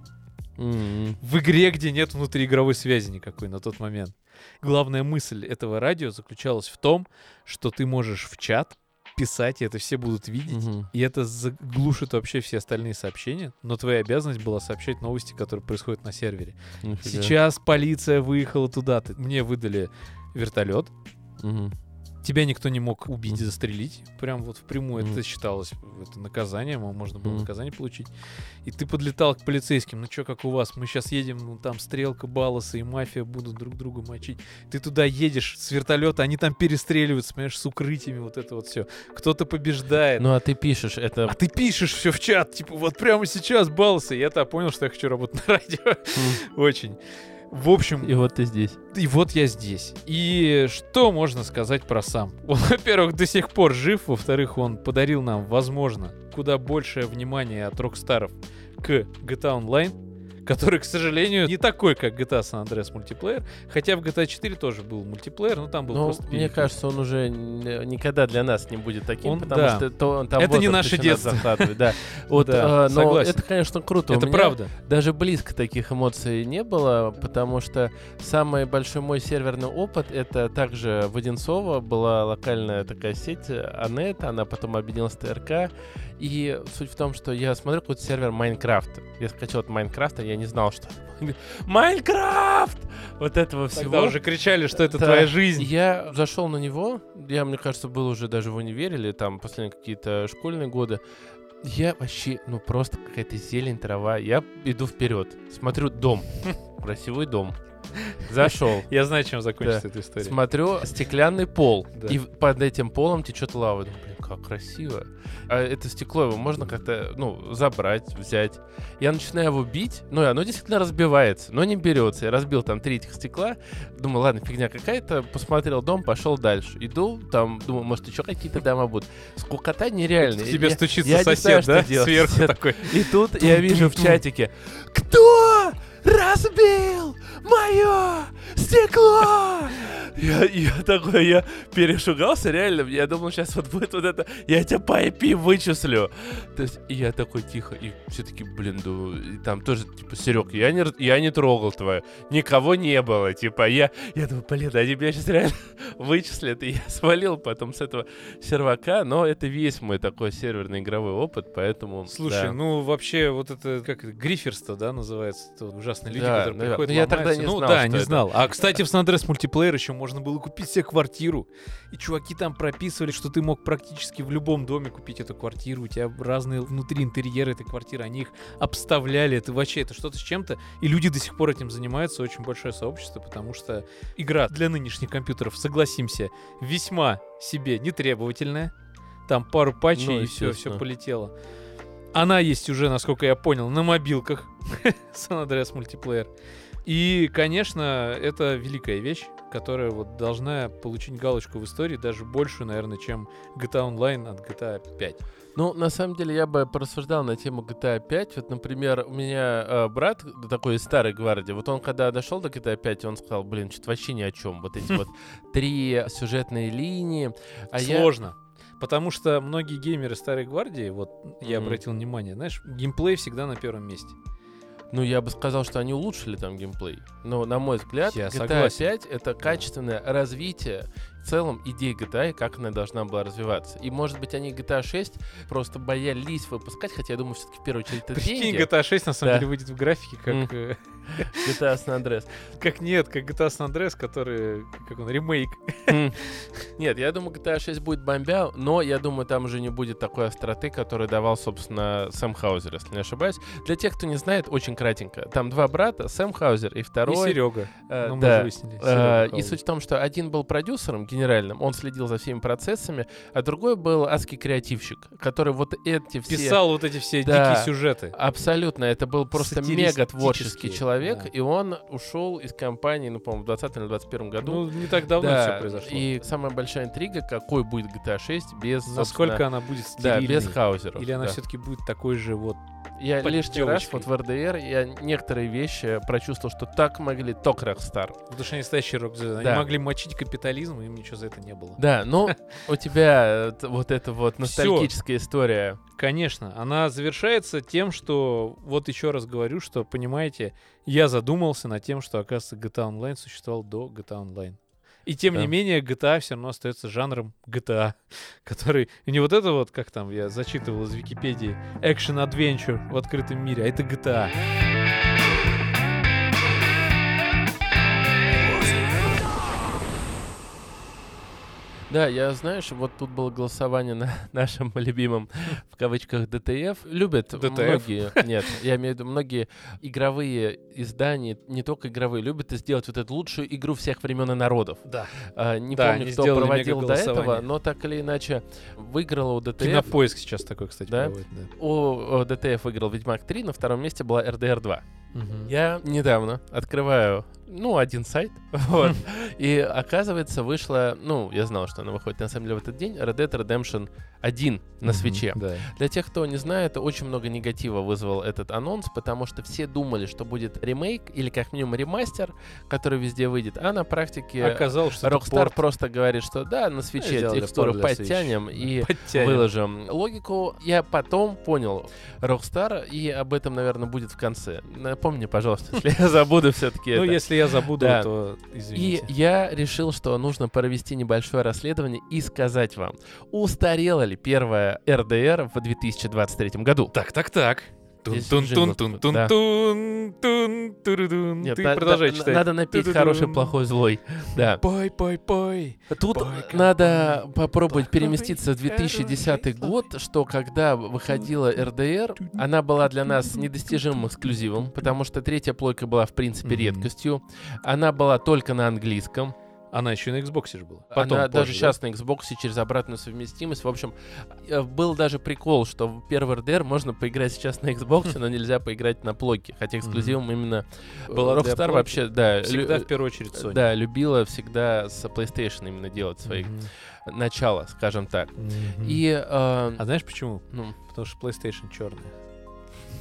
м,
В игре, где нет внутриигровой связи никакой на тот момент. Главная мысль этого радио заключалась в том, что ты можешь в чат писать, и это все будут видеть.
мгм.
И это заглушит вообще все остальные сообщения, но твоя обязанность была сообщать новости, которые происходят на сервере.
Нифига.
Сейчас полиция выехала туда. ты- Мне выдали вертолет.
Мгм.
Тебя никто не мог убить и застрелить. Прям вот впрямую
Мгм.
это считалось это наказанием, а можно было
Мгм.
наказание получить. И ты подлетал к полицейским. Ну что, как у вас? Мы сейчас едем, ну там стрелка, балласы и мафия будут друг друга мочить. Ты туда едешь с вертолета, они там перестреливаются, понимаешь, с укрытиями, вот это вот все. Кто-то побеждает.
Ну а ты пишешь, это
А ты пишешь все в чат, типа, вот прямо сейчас балласы. Я-то понял, что я хочу работать на радио.
м,
Очень. В общем,
и вот ты здесь.
и вот я здесь. И что можно сказать про сам? Он, во-первых, до сих пор жив, во-вторых, он подарил нам, возможно, куда большее внимание от Рокстаров к GTA Online, который, к сожалению, не такой, как GTA San Andreas мультиплеер, хотя в GTA 4 тоже был мультиплеер, но там был
Ну,
просто
мне
переход.
кажется, он уже никогда для нас не будет таким,
Он-
потому
да.
что то, там
Это не наше детство.
Да. Вот,
Да,
э, но
согласен.
это, конечно, круто.
Это правда.
Даже близко таких эмоций не было, потому что самый большой мой серверный опыт это также в Одинцово была локальная такая сеть Анет, она потом объединилась с ТРК. И суть в том, что я смотрю какой-то сервер Майнкрафт. Я скачал от Майнкрафта, я не знал, что Майнкрафт! Вот этого всего.
Тогда уже кричали, что это
Да.
твоя жизнь.
Я зашел на него, я, мне кажется, был уже даже в универе или там последние какие-то школьные годы. Я вообще, ну просто какая-то зелень, трава. Я иду вперед, смотрю дом, красивый дом. Зашел.
Я знаю, чем закончится эта история.
Смотрю, стеклянный пол.
Да.
И под этим полом течет лава. Блин, как красиво. А это стекло его можно как-то, ну, забрать, взять. Я начинаю его бить, ну, и оно действительно разбивается, но не берется. Я разбил там три этих стекла. Думаю, ладно, фигня какая-то. Посмотрел дом, пошел дальше. Иду, там, думаю, может, еще какие-то дома будут. Скукота нереальная.
К тебе
Я-
стучится
я
сосед,
знаю,
да? Сверху такой.
И тут я вижу в чатике, кто разбил мое стекло? Я, я такой, я перешугался, реально, я думал, сейчас вот будет вот это, я тебя по IP вычислю. То есть, и я такой тихо, и все таки блин, думаю, и там тоже, типа, Серег, я не, я не трогал твою, никого не было, типа, я, я думаю, блин, они меня сейчас реально вычислят, и я свалил потом с этого сервака, но это весь мой такой серверный игровой опыт, поэтому...
Слушай,
да.
ну вообще вот это как это, гриферство, да, называется, это ужасные люди,
Да,
которые
наверно.
приходят,
Ну, я тогда не
ну
знал,
да, не
это.
знал. А кстати, в Andreas мультиплеер еще можно было купить себе квартиру, и чуваки там прописывали, что ты мог практически в любом доме купить эту квартиру, у тебя разные внутри интерьеры этой квартиры, они их обставляли, это вообще это что-то с чем-то, и люди до сих пор этим занимаются, очень большое сообщество, потому что игра для нынешних компьютеров, согласимся, весьма себе нетребовательная. там пару патчей,
Ну,
и все, все полетело. Она есть уже, насколько я понял, на мобилках San Andreas мультиплеер. И, конечно, это великая вещь, которая вот должна получить галочку в истории, даже большую, наверное, чем GTA Online от GTA 5.
Ну, на самом деле, я бы порассуждал на тему GTA 5. Вот, например, у меня э, брат такой из старой гвардии. Вот он, когда дошел до GTA 5, он сказал, блин, что-то вообще ни о чем. Вот эти вот три сюжетные линии. А я...
Потому что многие геймеры Старой Гвардии, вот я
Мгм.
обратил внимание, знаешь, геймплей всегда на первом месте.
Ну, я бы сказал, что они улучшили там геймплей. Но, на мой взгляд,
Я
GTA
согласен.
5 — это качественное развитие в целом идеи GTA и как она должна была развиваться. И, может быть, они GTA 6 просто боялись выпускать, хотя я думаю, все-таки в первую очередь это
Прикинь,
деньги.
GTA 6 на самом
Да.
деле выйдет в графике, как,
Мгм. GTA San Andreas.
как нет, как GTA San Andreas, который, как он, ремейк.
М. Нет, я думаю, GTA 6 будет бомбя, но я думаю, там уже не будет такой остроты, которую давал, собственно, Сэм Хаузер, если не ошибаюсь. Для тех, кто не знает, очень кратенько. Там два брата, Сэм Хаузер и
И
второй.
Серега.
э,
Ну,
да. Э, И суть в том, что один был продюсером генеральным, он следил за всеми процессами, а другой был адский креативщик, который вот эти все...
Писал вот эти все
Да.
дикие сюжеты.
Абсолютно, это был просто мега творческий
Сатиристические,
человек,
да.
и он ушел из компании, ну, по-моему, в 20 или 21 году.
Ну, не так давно
Да,
все произошло.
И самая большая интрига, какой будет GTA 6 без,
Насколько она будет
да,
стерильной.
без хаузеров.
Или она
да.
все-таки будет такой же вот...
Я лишний раз
девочкой.
вот в РДР я некоторые вещи прочувствовал, что так могли только Rockstar.
Потому что они настоящие рок Они
Да.
могли мочить капитализм, и им ничего за это не было.
Да, ну у тебя э, вот эта вот ностальгическая история.
Конечно, она завершается тем, что, вот еще раз говорю, что, понимаете, я задумался над тем, что, оказывается, GTA Online существовал до GTA Online. И тем
Да.
не менее, GTA все равно остается жанром GTA, который... Не вот это вот, как там я зачитывал из Википедии, Adventure в открытом мире, а это GTA.
Да, я, знаешь, вот тут было голосование на нашем любимом, в кавычках, DTF. Любят
DTF?
многие, нет, я имею в виду, многие игровые издания, не только игровые, любят сделать вот эту лучшую игру всех времен и народов.
Да.
А, не
Да,
помню, кто проводил до этого, но так или иначе выиграла у DTF.
Кинопоиск сейчас такой, кстати,
Да?
проводит, да.
У, у DTF выиграл Ведьмак 3, на втором месте была RDR 2.
Мгм.
Я недавно открываю, ну, один сайт, вот, и оказывается вышла, ну, я знал, что она выходит на самом деле в этот день, Red Dead Redemption 1 на
Мгм,
Switch е.
Да.
Для тех, кто не знает, очень много негатива вызвал этот анонс, потому что все думали, что будет ремейк или как минимум ремастер, который везде выйдет, а на практике
Оказалось, что
Rockstar просто говорит, что да, на Switch е
Сделали
текстуры подтянем и
Подтянем.
выложим логику. Я потом понял Rockstar, и об этом, наверное, будет в конце. Напомни, пожалуйста, если я забуду все-таки
Ну, если я забуду, то
И
извините.
я решил, что нужно провести небольшое расследование и сказать вам, устарела ли первая РДР в 2023 году.
Так, так, так.
Здесь
Тун тун
джингл
тун тун
такой, да.
тун тун турудун.
Нет,
Ты продолжай читать.
Надо напеть хороший, плохой, злой. Да.
Пой, пой, пой.
Тут надо попробовать переместиться в 2010 год, что когда выходила РДР, она была для нас недостижимым эксклюзивом, потому что третья плойка была в принципе редкостью. Она была только на английском.
Она еще и на Xbox же была. Потом,
Она даже
позже,
сейчас на Xbox через обратную совместимость. В общем, э, был даже прикол, что в первый РДР можно поиграть сейчас на Xbox, но нельзя поиграть на плойке. Хотя эксклюзивом именно
Была для
Rockstar вообще, да,
да? Всегда в первую очередь Sony.
да, любила всегда с PlayStation именно делать свои начала, скажем так. И, э,
А знаешь почему?
ну,
Потому что PlayStation черная.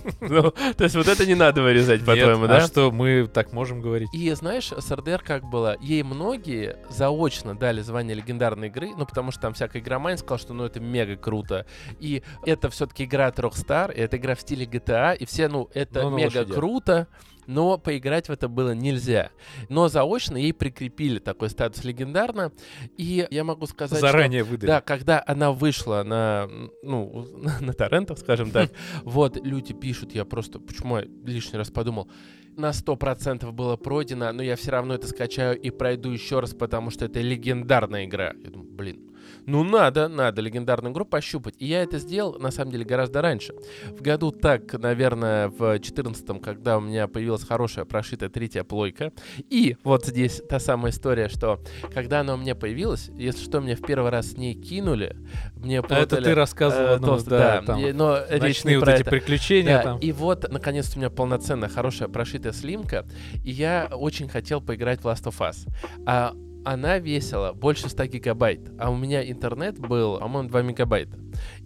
ну, то есть вот это не надо вырезать, по-твоему, да?
А что, мы так можем говорить?
И знаешь, с РДР как было, ей многие заочно дали звание легендарной игры, ну потому что там всякая игромайн сказал, что ну это мега круто. И это все-таки игра от Rockstar, и это игра в стиле GTA, и все, ну это
на
мега круто, но поиграть в это было нельзя. Но заочно ей прикрепили такой статус легендарно, и я могу сказать, что
Заранее выдали.
да, когда она вышла на, ну, на торрентах, скажем так, вот люди пишут, я просто, почему я лишний раз подумал, на 100% было пройдено, но я все равно это скачаю и пройду еще раз, потому что это легендарная игра. Я думаю, блин, ну надо, надо легендарную игру пощупать. И я это сделал, на самом деле, гораздо раньше. В году так, наверное, в 14 когда у меня появилась хорошая прошитая третья плойка. И вот здесь та самая история, что когда она у меня появилась, если что, меня в первый раз с ней кинули, мне
А это ты рассказывал,
э,
ну,
тост,
да,
да,
там,
и- но
ночные вот эти
это.
приключения
Да,
там.
и вот, наконец-то, у меня полноценная, хорошая, прошитая слимка, и я очень хотел поиграть в Last of Us. А она весила больше 100 гигабайт, а у меня интернет был, по-моему, 2 мегабайта.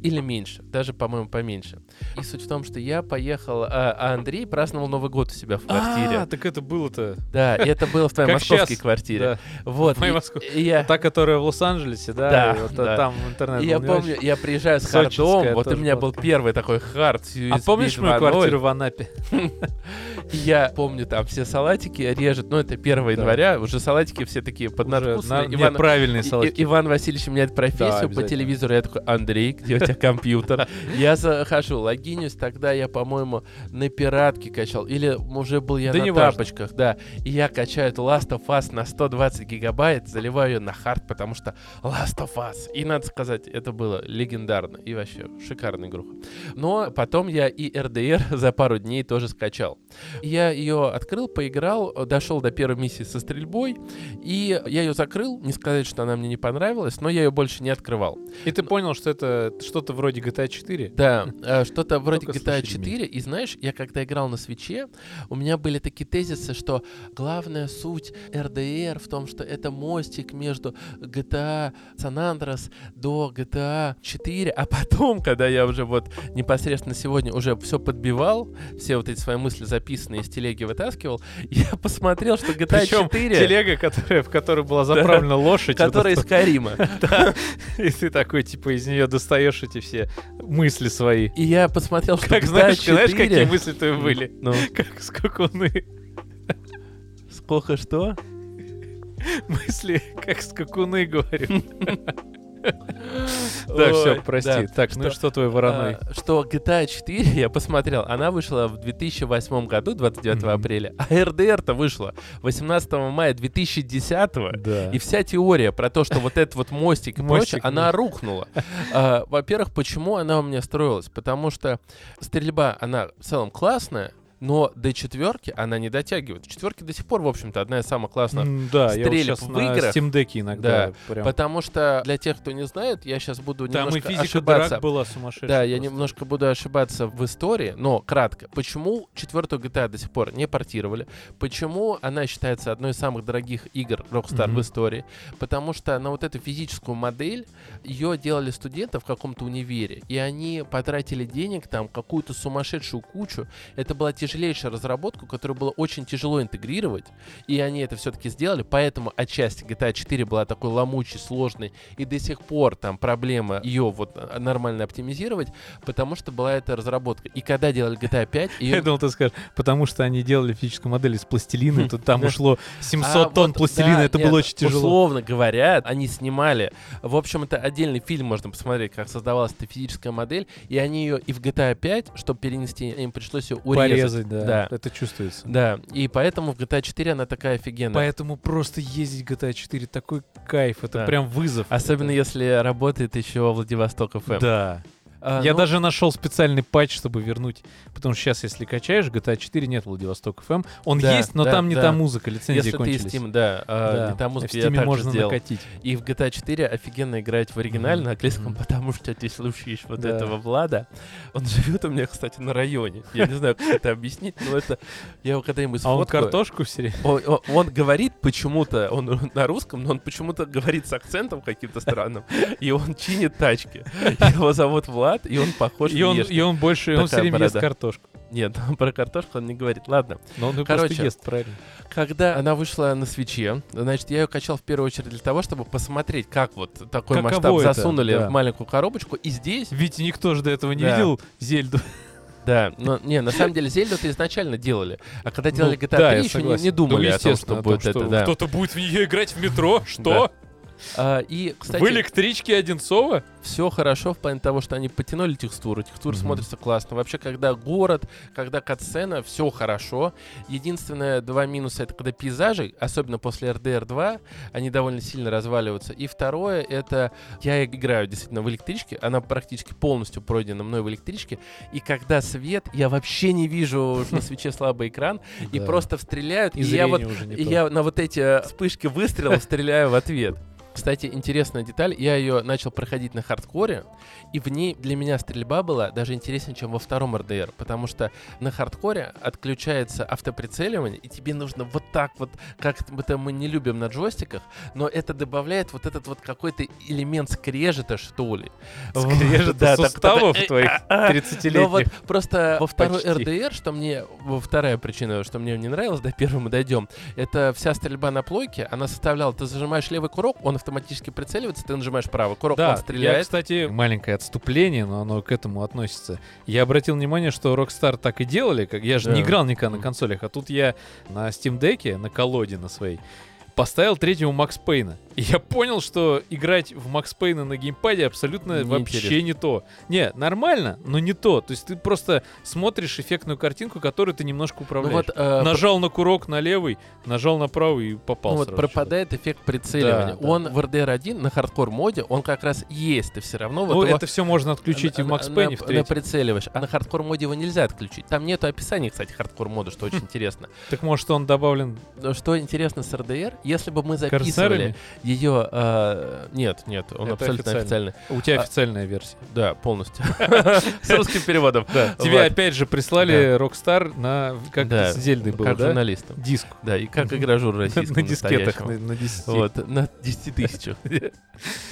Или меньше, даже, по-моему, поменьше. И суть в том, что я поехал, а, а Андрей праздновал Новый год у себя в квартире.
А, так это было-то.
Да, и это было в твоей московской квартире. Вот.
Та, которая в Лос-Анджелесе, да?
Да,
там интернет
я помню, я приезжаю с хардом, вот у меня был первый такой хард.
А помнишь мою
2.0.
квартиру в Анапе?
Я помню, там все салатики режут, ну это 1
Да.
января, уже салатики все такие
на-
Иван,
правильные салатики.
Иван Васильевич меняет профессию по телевизору. Я такой, Андрей, где у тебя компьютер? Я захожу, логинюсь, тогда я, по-моему, на пиратке качал. Или уже был я
Да
на тапочках, да. И я качаю эту Last of Us на 120 гигабайт, заливаю ее на хард, потому что Last of Us. И надо сказать, это было легендарно. И вообще шикарная игруха. Но потом я и RDR за пару дней тоже скачал. Я ее открыл, поиграл, дошел до первой миссии со стрельбой, и я ее закрыл. Не сказать, что она мне не понравилась, но я ее больше не открывал.
И ты понял, что это что-то вроде GTA 4?
Да, э, что-то вроде GTA
с лошадьми.
4. И знаешь, я когда играл на свече, у меня были такие тезисы, что главная суть RDR в том, что это мостик между GTA San Andreas до GTA 4. А потом, когда я уже вот непосредственно сегодня уже все подбивал, все вот эти свои мысли записанные из телеги вытаскивал, я посмотрел, что GTA
Причем
4...
телега, которая, в которой была заправлена лошадь. вот
Которая из Карима.
И ты такой, типа, из нее достаешь эти все мысли свои.
И я посмотрел, что
Как
GTA
знаешь, знаешь,
4
какие мысли твои были?
Ну,
Как скакуны.
сколько что?
Мысли, как скакуны, говорю. Да, все, прости. Так, ну что твой вороной?
А, что GTA 4, я посмотрел, она вышла в 2008 году, 29
Мгм.
апреля, а RDR-то вышла 18 мая 2010
Да.
и вся теория про то, что вот этот вот мостик и прочее, она рухнула. А, Во-первых, почему она у меня строилась? Потому что стрельба, она в целом классная, но до четверки она не дотягивает. Четверки до сих пор, в общем-то, одна из самых классных
М, Да, я вот
стрелек в
на
играх.
Steam Deck иногда
Да,
прям...
Потому что для тех, кто не знает, я сейчас буду
Там и
немножко
физика
ошибаться.
драк была сумасшедшая.
Да, я
просто.
немножко буду ошибаться в истории, но кратко. Почему четвертую GTA до сих пор не портировали? Почему она считается одной из самых дорогих игр Rockstar
Мгм.
в истории? Потому что на вот эту физическую модель ее делали студенты в каком-то универе, и они потратили денег там какую-то сумасшедшую кучу. Это была тяжелейшая разработка, которую было очень тяжело интегрировать, и они это все-таки сделали, поэтому отчасти GTA 4 была такой ломучей, сложной, и до сих пор там проблема ее вот а, нормально оптимизировать, потому что была эта разработка. И когда делали GTA 5,
Я думал, ты скажешь, потому что они делали физическую модель из пластилина, тут там ушло 700
А,
тонн пластилина, это было очень тяжело.
Условно говоря, они снимали. В общем, это отдельный фильм, можно посмотреть, как создавалась эта физическая модель. И они ее и в GTA 5, чтобы перенести, им пришлось ее урезать.
Порезать, да.
Да.
Это чувствуется.
Да, и поэтому в GTA 4 она такая офигенная.
Поэтому просто ездить в GTA 4 такой кайф, это
Да.
прям вызов.
Особенно если работает еще Владивосток FM.
Да.
А,
Я
ну,
даже нашел специальный патч, чтобы вернуть. Потому что сейчас, если качаешь, GTA 4 нет Владивосток FM. Он
Да,
есть, но
да,
там не
да.
та музыка, лицензии
Если
кончились.
из Steam, да, а,
Да.
не та музыка, я
Steam можно
сделал.
накатить.
И в GTA 4 офигенно играть в оригинале
Мгм,
на английском, потому что ты слушаешь вот
Да.
этого Влада. Он живет у меня, кстати, на районе. Я не знаю, как это объяснить, но это... Я его когда-нибудь
А он картошку все время?
Он, он- он говорит почему-то, он на русском, но он почему-то говорит с акцентом каким-то странным, и он чинит тачки. Его зовут Влад, и он похож
И он, и он больше, он все
Такая
время ест
борода.
картошку.
Нет, про картошку он не говорит. Ладно.
Но он
Короче,
ест, правильно.
Когда она вышла на свече, значит, я ее качал в первую очередь для того, чтобы посмотреть, как вот такой
Каково
масштаб
это,
засунули
да.
в маленькую коробочку. И здесь,
Ведь никто же до этого не
Да.
видел Зельду.
да, но не, на самом деле Зельду-то изначально делали. А когда делали
Ну,
GTA
да,
3,
я
еще не, не думали
Ну,
о том, что
о том,
будет это, да.
Кто-то будет в нее играть в метро? Что?
А, и, кстати,
В электричке Одинцова?
все хорошо в плане того, что они потянули текстуру. Текстура
Мгм.
смотрится классно. Вообще, когда город, когда катсцена, все хорошо. Единственное, два минуса это когда пейзажи, особенно после RDR 2, они довольно сильно разваливаются. И второе, это я играю действительно в электричке, она практически полностью пройдена мной в электричке. И когда свет, я вообще не вижу на свече слабый экран, и просто стреляют,
И
я вот я на вот эти вспышки выстрелов стреляю в ответ. Кстати, интересная деталь. Я ее начал проходить на хардкоре, и в ней для меня стрельба была даже интереснее, чем во втором РДР, потому что на хардкоре отключается автоприцеливание, и тебе нужно вот так вот, как это мы не любим на джойстиках, но это добавляет вот этот вот какой-то элемент скрежета, что ли.
Скрежета
Да,
суставов
так-
твоих
а, а,
30-летних.
но вот просто во второй. РДР, что мне, вторая причина, что мне не нравилось, до первой мы дойдем, это вся стрельба на плойке, она составляла, ты зажимаешь левый курок, он автоматически прицеливается, ты нажимаешь правый курок,
Да,
он стреляет.
я, кстати, маленькое отступление, но оно к этому относится. Я обратил внимание, что Rockstar так и делали, как я же не
Да.
играл никогда на консолях, а тут я на Steam Deck, на колоде на своей, поставил третьего Макс Пейна. И я понял, что играть в Макс Пейна на геймпаде абсолютно вообще
Неинтересно.
не то. Не, нормально, но не то. То есть ты просто смотришь эффектную картинку, которую ты немножко
Ну
управляешь.
вот, э,
Нажал на курок на левый, нажал на правый и попал
ну вот пропадает эффект прицеливания.
Да,
он
да.
в RDR 1 на хардкор моде, он как раз есть, ты все равно
Ну,
вот его
это все можно отключить и в
на-
Макс
на-
Пейне в
на
третьем.
прицеливаешь. А на хардкор моде его нельзя отключить. Там нету описания, кстати, хардкор мода, что очень интересно.
Так может он добавлен
Что интересно с RDR, если бы мы
корсарами?
записывали ее... э, нет, нет, он
Это
абсолютно официальный.
У тебя
А-
официальная версия.
Да, полностью. С русским переводом.
Тебе опять же прислали Rockstar на как Зельдой было,
Как
да?
журналистам.
Диск.
Да, и как игражур российскому
На дискетах, на,
настоящему.
на 10.
Вот, на 10 тысячах.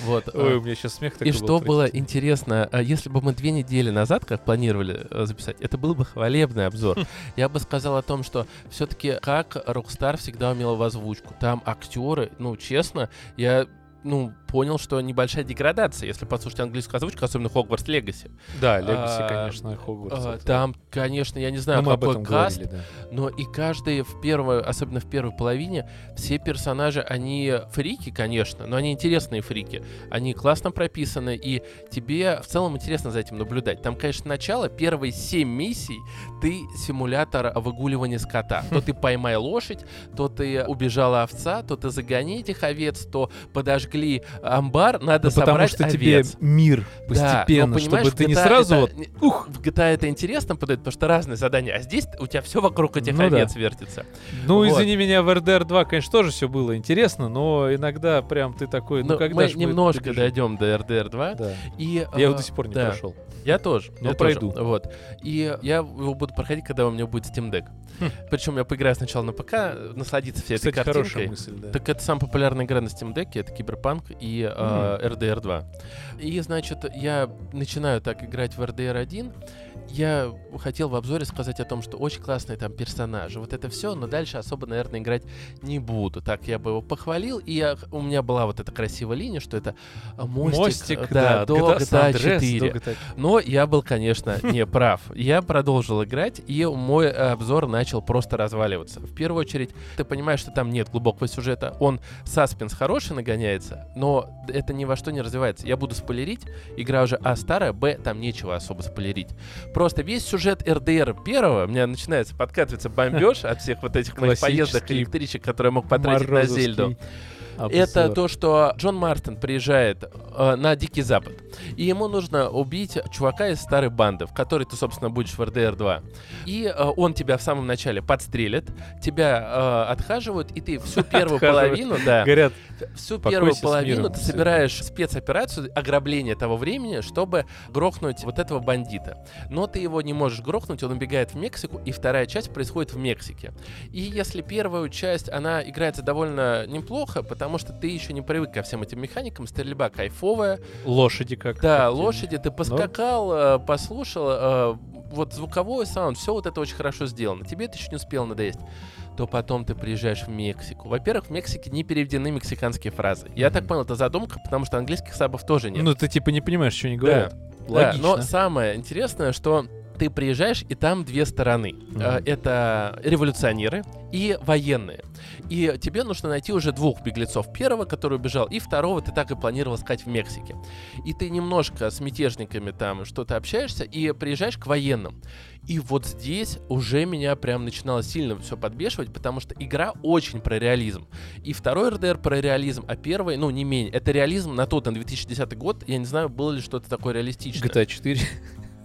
Вот.
Ой,
а,
у меня сейчас смех
И
такой
что
был,
было интересно, а, если бы мы две недели назад, как планировали э, записать, это был бы хвалебный обзор. Я бы сказал о том, что все-таки как Rockstar всегда умела в озвучку. Там актеры, ну, честно, я ну, понял, что небольшая деградация, если послушать английскую озвучку, особенно Хогвартс Легаси.
Да, Легаси,
а,
конечно, Хогвартс.
А, Там, конечно, я не знаю,
Ну, мы об
какой каст,
говорили, да.
но и каждый в первой, особенно в первой половине, все персонажи, они фрики, конечно, но они интересные фрики. Они классно прописаны, и тебе в целом интересно за этим наблюдать. Там, конечно, начало, первые семь миссий, ты симулятор выгуливания скота. То ты поймай лошадь, то ты убежала овца, то ты загони этих овец, то подожгли амбар, надо
Ну, потому
собрать
что тебе
овец.
мир
Да,
постепенно,
но,
чтобы ты не сразу
это
вот... Ух!
В GTA это интересно подает, потому что разные задания, а здесь у тебя все вокруг этих
Ну да.
овец вертится.
Ну,
Вот.
извини меня, в RDR 2, конечно, тоже все было интересно, но иногда прям ты такой, ну,
Но
когда
мы
ж
немножко
добежим?
дойдем до RDR 2.
Да.
И,
Я его
а,
до сих пор не
да,
прошел.
Я тоже.
Но
я тоже.
пройду.
Вот. И я его буду проходить, когда у меня будет Steam Deck.
Хм.
Причем я поиграю сначала на ПК, э, насладиться всей этой
Кстати, хорошая
картинкой.
мысль, да.
Так это самая популярная игра на Steam Deck, это Киберпанк и э, RDR 2. И, значит, я начинаю так играть в RDR 1. Я хотел в обзоре сказать о том, что очень классные там персонажи. Вот это все, но дальше особо, наверное, играть не буду. Так я бы его похвалил, и я- у меня была вот эта красивая линия, что это э, мостик,
Мостик,
э,
да,
до
GTA San
GTA
Andreas,
4.
до GTA.
Но я был, конечно, не прав. Я продолжил играть, и мой обзор начал просто разваливаться. В первую очередь, ты понимаешь, что там нет глубокого сюжета. Он саспенс хороший нагоняется, но это ни во что не развивается. Я буду спойлерить. Игра уже А старая, Б там нечего особо спойлерить. Просто весь сюжет РДР первого, у меня начинается подкатываться бомбеж от всех вот этих моих поездок
Классический
электричек, которые я мог потратить на
Морозовский
Это то, что Джон Мартин приезжает э, на Дикий Запад, и ему нужно убить чувака из старой банды, в которой ты, собственно, будешь в РДР 2. И э, он тебя в самом начале подстрелит, тебя э, отхаживают, и ты всю первую половину, да,
Говорят,
всю первую половину ты собираешь спецоперацию ограбления того времени, чтобы грохнуть вот этого бандита. Но ты его не можешь грохнуть, он убегает в Мексику, и вторая часть происходит в Мексике. И если первую часть, она играется довольно неплохо, потому что ты еще не привык ко всем этим механикам, стрельба кайфовая,
лошади как.
да, лошади, ты поскакал, э, послушал, э, вот звуковой саунд, все вот это очень хорошо сделано. Тебе это еще не успело надоесть то потом ты приезжаешь в Мексику. Во-первых, в Мексике не переведены мексиканские фразы. Я так
Мгм.
понял, это задумка, потому что английских сабов тоже нет.
Ну, ты типа не понимаешь, что они
Да,
говорят.
да,
Логично.
но самое интересное, что ты приезжаешь, и там две стороны. Э, Это революционеры и военные. И тебе нужно найти уже двух беглецов. Первого, который убежал, и второго ты так и планировал искать в Мексике. И ты немножко с мятежниками там что-то общаешься, и приезжаешь к военным. И вот здесь уже меня прям начинало сильно все подбешивать, потому что игра очень про реализм. И второй РДР про реализм, а первый, ну, не менее. Это реализм на тот, на 2010 год. Я не знаю, было ли что-то такое реалистичное.
GTA 4.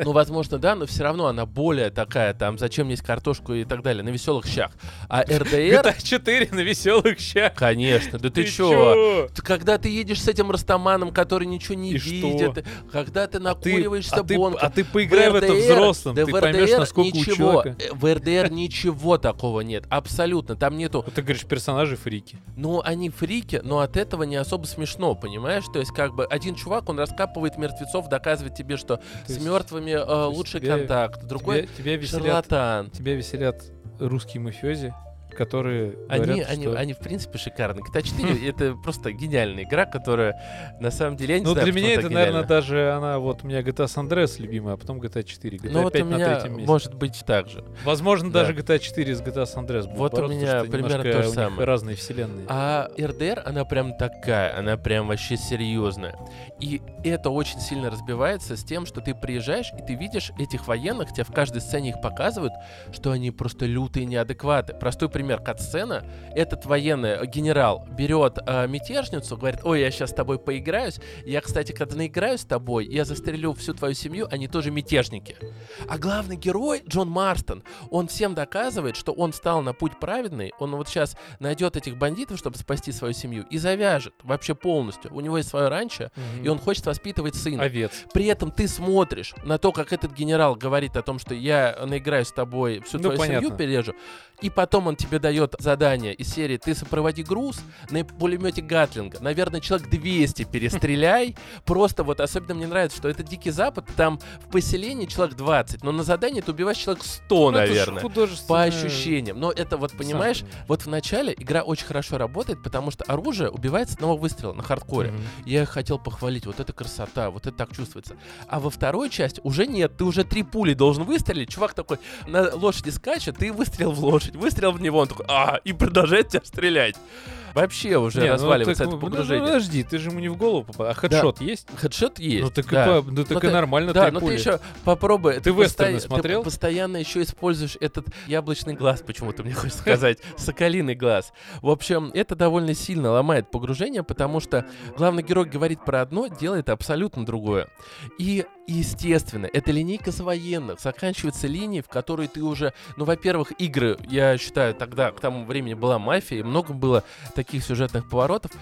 Ну, возможно, да, но все равно она более такая, там, зачем есть картошку и так далее, на веселых щах. А РДР...
GTA 4 на веселых щах.
Конечно, да ты, чё?
чё?
Когда ты едешь с этим растаманом, который ничего не
И
видит,
что?
когда ты
Ты,
накуриваешься
а, ты,
бонком.
а ты поиграй в это
РДР
взрослым,
да
ты
в
поймешь,
РДР
насколько у
ничего,
человека...
э, В РДР ничего такого нет, абсолютно. Там нету
Ты говоришь, персонажи фрики.
ну, они фрики, но от этого не особо смешно, понимаешь? То есть, как бы, один чувак, он раскапывает мертвецов, доказывает тебе, что
То
с
есть-
э,
есть
лучший контакт, другой
Тебя, тебя веселят,
шарлатан.
тебя веселят русские мафиози, которые
Они,
говорят,
они,
что...
они, в принципе, шикарны. GTA 4 это просто гениальная игра, которая, на самом деле, я не
Ну,
знаю,
для меня это, наверное, даже она, вот у меня GTA San Andreas любимая, а потом GTA 4. GTA
Ну, вот
5
у
на
меня
третьем месте.
может быть так же.
Возможно,
Да.
даже GTA 4 с GTA San Andreas будут
Вот у
бороться,
меня
потому что
примерно то же
у
самое.
разные вселенные.
А РДР, она прям такая, она прям вообще серьезная. И это очень сильно разбивается с тем, что ты приезжаешь, и ты видишь этих военных, тебе в каждой сцене их показывают, что они просто лютые неадекваты. Простой пример, кат-сцена. Этот военный э, генерал берет э, мятежницу, говорит, ой, я сейчас с тобой поиграюсь. Я, кстати, когда наиграюсь с тобой, я застрелю всю твою семью, они тоже мятежники. А главный герой, Джон Марстон, он всем доказывает, что он стал на путь праведный, он вот сейчас найдет этих бандитов, чтобы спасти свою семью, и завяжет вообще полностью. У него есть свое ранчо,
Мгм.
и он хочет воспитывать сына.
Овец.
При этом ты смотришь на то, как этот генерал говорит о том, что я наиграюсь с тобой, всю
Ну,
твою семью
понятно.
перережу, и потом он тебе дает задание из серии «Ты сопроводи груз на пулемете Гатлинга». Наверное, человек 200 перестреляй. Просто вот особенно мне нравится, что это Дикий Запад, там в поселении человек 20, но на задании ты убиваешь человек 100,
Ну,
наверное. По ощущениям. Но это вот,
Сам
понимаешь,
понимаешь.
вот в начале игра очень хорошо работает, потому что оружие убивается с одного выстрела на хардкоре.
Мгм.
Я хотел похвалить, вот это красота, вот это так чувствуется. А во второй части уже нет, ты уже три пули должен выстрелить. Чувак такой на лошади скачет, ты выстрелил в лошадь, выстрелил в него, он такой, а, и продолжает тебя стрелять. Вообще уже
Не, ну,
разваливается
так,
это
ну,
погружение.
подожди, ты же ему не в голову попал. А хедшот есть?
Хедшот есть.
Ну так,
да.
и, по- ну, так
Ну,
и
ты-
нормально,
Да,
три
но
пули.
ты еще попробуй.
Ты вестерны
посто-
смотрел?
Ты постоянно еще используешь этот яблочный глаз, почему-то мне хочется сказать, соколиный глаз. В общем, это довольно сильно ломает погружение, потому что главный герой говорит про одно, делает абсолютно другое. И, естественно, это линейка с военных. Заканчивается линией, в которой ты уже... Ну, во-первых, игры, я считаю, тогда, к тому времени была мафия, и много было таких сюжетных поворотов.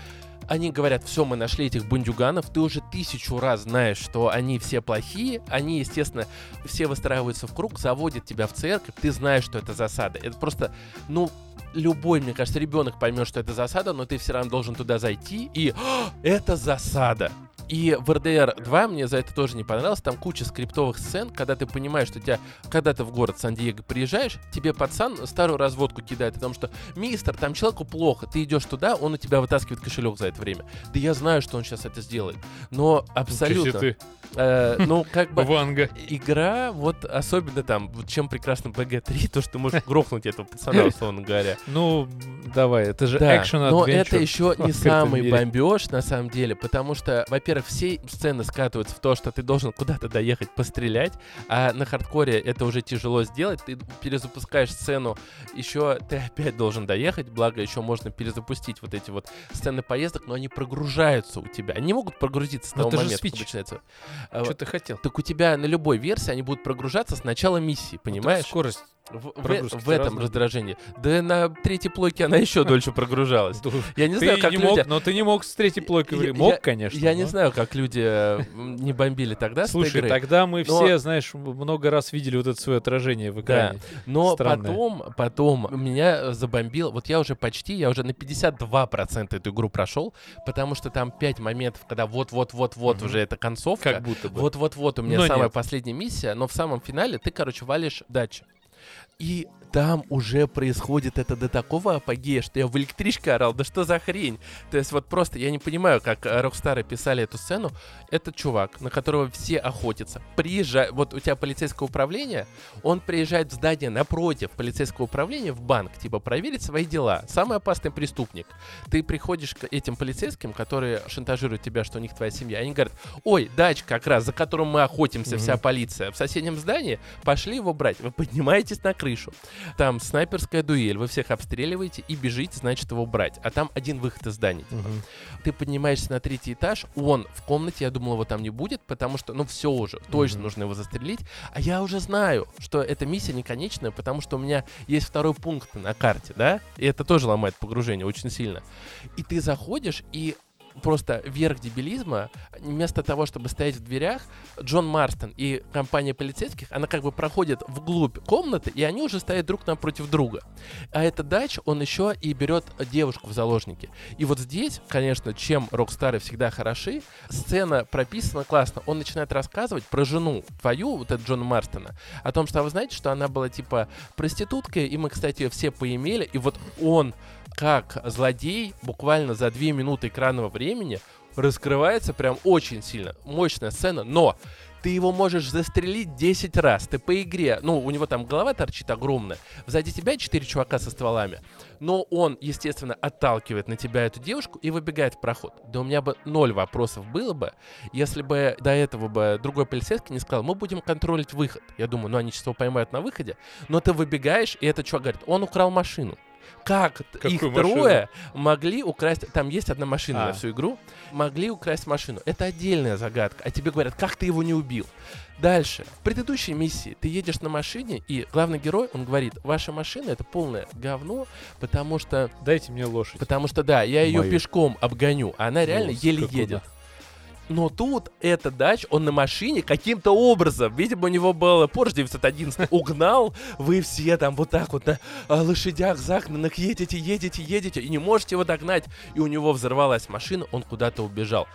Они говорят, все, мы нашли этих бандюганов, ты уже тысячу раз знаешь, что они все плохие, они, естественно, все выстраиваются в круг, заводят тебя в церковь, ты знаешь, что это засада. Это просто, ну, любой, мне кажется, ребенок поймет, что это засада, но ты все равно должен туда зайти, и «А, это засада. И в RDR 2 мне за это тоже не понравилось. Там куча скриптовых сцен, когда ты понимаешь, что тебя, когда ты в город Сан-Диего приезжаешь, тебе пацан старую разводку кидает о том, что мистер, там человеку плохо, ты идешь туда, он у тебя вытаскивает кошелек за это время. Да я знаю, что он сейчас это сделает. Но абсолютно. Э, ну, как бы
Ванга.
игра, вот особенно там, вот чем прекрасно BG3, то, что ты можешь грохнуть этого пацана, условно говоря.
Ну, давай, это же
Да,
экшен
но это еще не самый
мире.
бомбеж, на самом деле, потому что, во-первых, все сцены скатываются в то, что ты должен куда-то доехать пострелять, а на хардкоре это уже тяжело сделать, ты перезапускаешь сцену, еще ты опять должен доехать, благо еще можно перезапустить вот эти вот сцены поездок, но они прогружаются у тебя, они могут прогрузиться с
Но
того момента, когда начинается.
Что ты хотел?
Так у тебя на любой версии они будут прогружаться с начала миссии, понимаешь?
Скорость.
В, в- в этом
разные.
раздражении. Да на третьей плойке она еще дольше прогружалась. Я не знаю, как люди...
но ты не мог с третьей плойкой Мог, конечно.
Я не знаю, как люди э, не бомбили тогда
Слушай, тогда мы все, знаешь, много раз видели вот это свое отражение в экране.
Но потом, потом меня забомбил, вот я уже почти, я уже на 52% эту игру прошел, потому что там 5 моментов, когда вот-вот-вот-вот уже это концовка.
Как будто бы.
Вот-вот-вот у меня самая последняя миссия, но в самом финале ты, короче, валишь дачу. И там уже происходит это до такого апогея, что я в электричке орал, да что за хрень? То есть вот просто я не понимаю, как э, Рокстары писали эту сцену. Этот чувак, на которого все охотятся, приезжает, вот у тебя полицейское управление, он приезжает в здание напротив полицейского управления в банк, типа проверить свои дела. Самый опасный преступник. Ты приходишь к этим полицейским, которые шантажируют тебя, что у них твоя семья. Они говорят, ой, дач как раз, за которым мы охотимся, вся полиция, в соседнем здании, пошли его брать. Вы поднимаетесь на крышу. Там снайперская дуэль, вы всех обстреливаете и бежите, значит, его брать. А там один выход из здания. типа. Ты поднимаешься на третий этаж, он в комнате, я думал, его там не будет, потому что, ну, все уже, точно
Мгм.
нужно его застрелить. А я уже знаю, что эта миссия не конечная, потому что у меня есть второй пункт на карте, да? И это тоже ломает погружение очень сильно. И ты заходишь, и просто верх дебилизма, вместо того, чтобы стоять в дверях, Джон Марстон и компания полицейских, она как бы проходит вглубь комнаты, и они уже стоят друг напротив друга. А этот дач, он еще и берет девушку в заложники. И вот здесь, конечно, чем рок-стары всегда хороши, сцена прописана классно. Он начинает рассказывать про жену твою, вот эту Джона Марстона, о том, что а вы знаете, что она была типа проституткой, и мы, кстати, ее все поимели, и вот он как злодей буквально за две минуты экранного времени раскрывается прям очень сильно. Мощная сцена, но ты его можешь застрелить 10 раз. Ты по игре, ну, у него там голова торчит огромная. Сзади тебя 4 чувака со стволами. Но он, естественно, отталкивает на тебя эту девушку и выбегает в проход. Да у меня бы ноль вопросов было бы, если бы до этого бы другой полицейский не сказал, мы будем контролить выход. Я думаю, ну они его поймают на выходе. Но ты выбегаешь, и этот чувак говорит, он украл машину. Как
Какую
их
машину?
трое могли украсть... Там есть одна машина
А.
на всю игру. Могли украсть машину. Это отдельная загадка. А тебе говорят, как ты его не убил? Дальше. В предыдущей миссии ты едешь на машине, и главный герой, он говорит, ваша машина это полное говно, потому что...
Дайте мне лошадь.
Потому что, да, я ее
Мою.
пешком обгоню, а она реально
Ужас,
еле едет.
удобно.
Но тут этот дач, он на машине каким-то образом, видимо, у него был Porsche 911, угнал, вы все там вот так вот на а, лошадях загнанных едете, едете, едете, и не можете его догнать, и у него взорвалась машина, он куда-то убежал.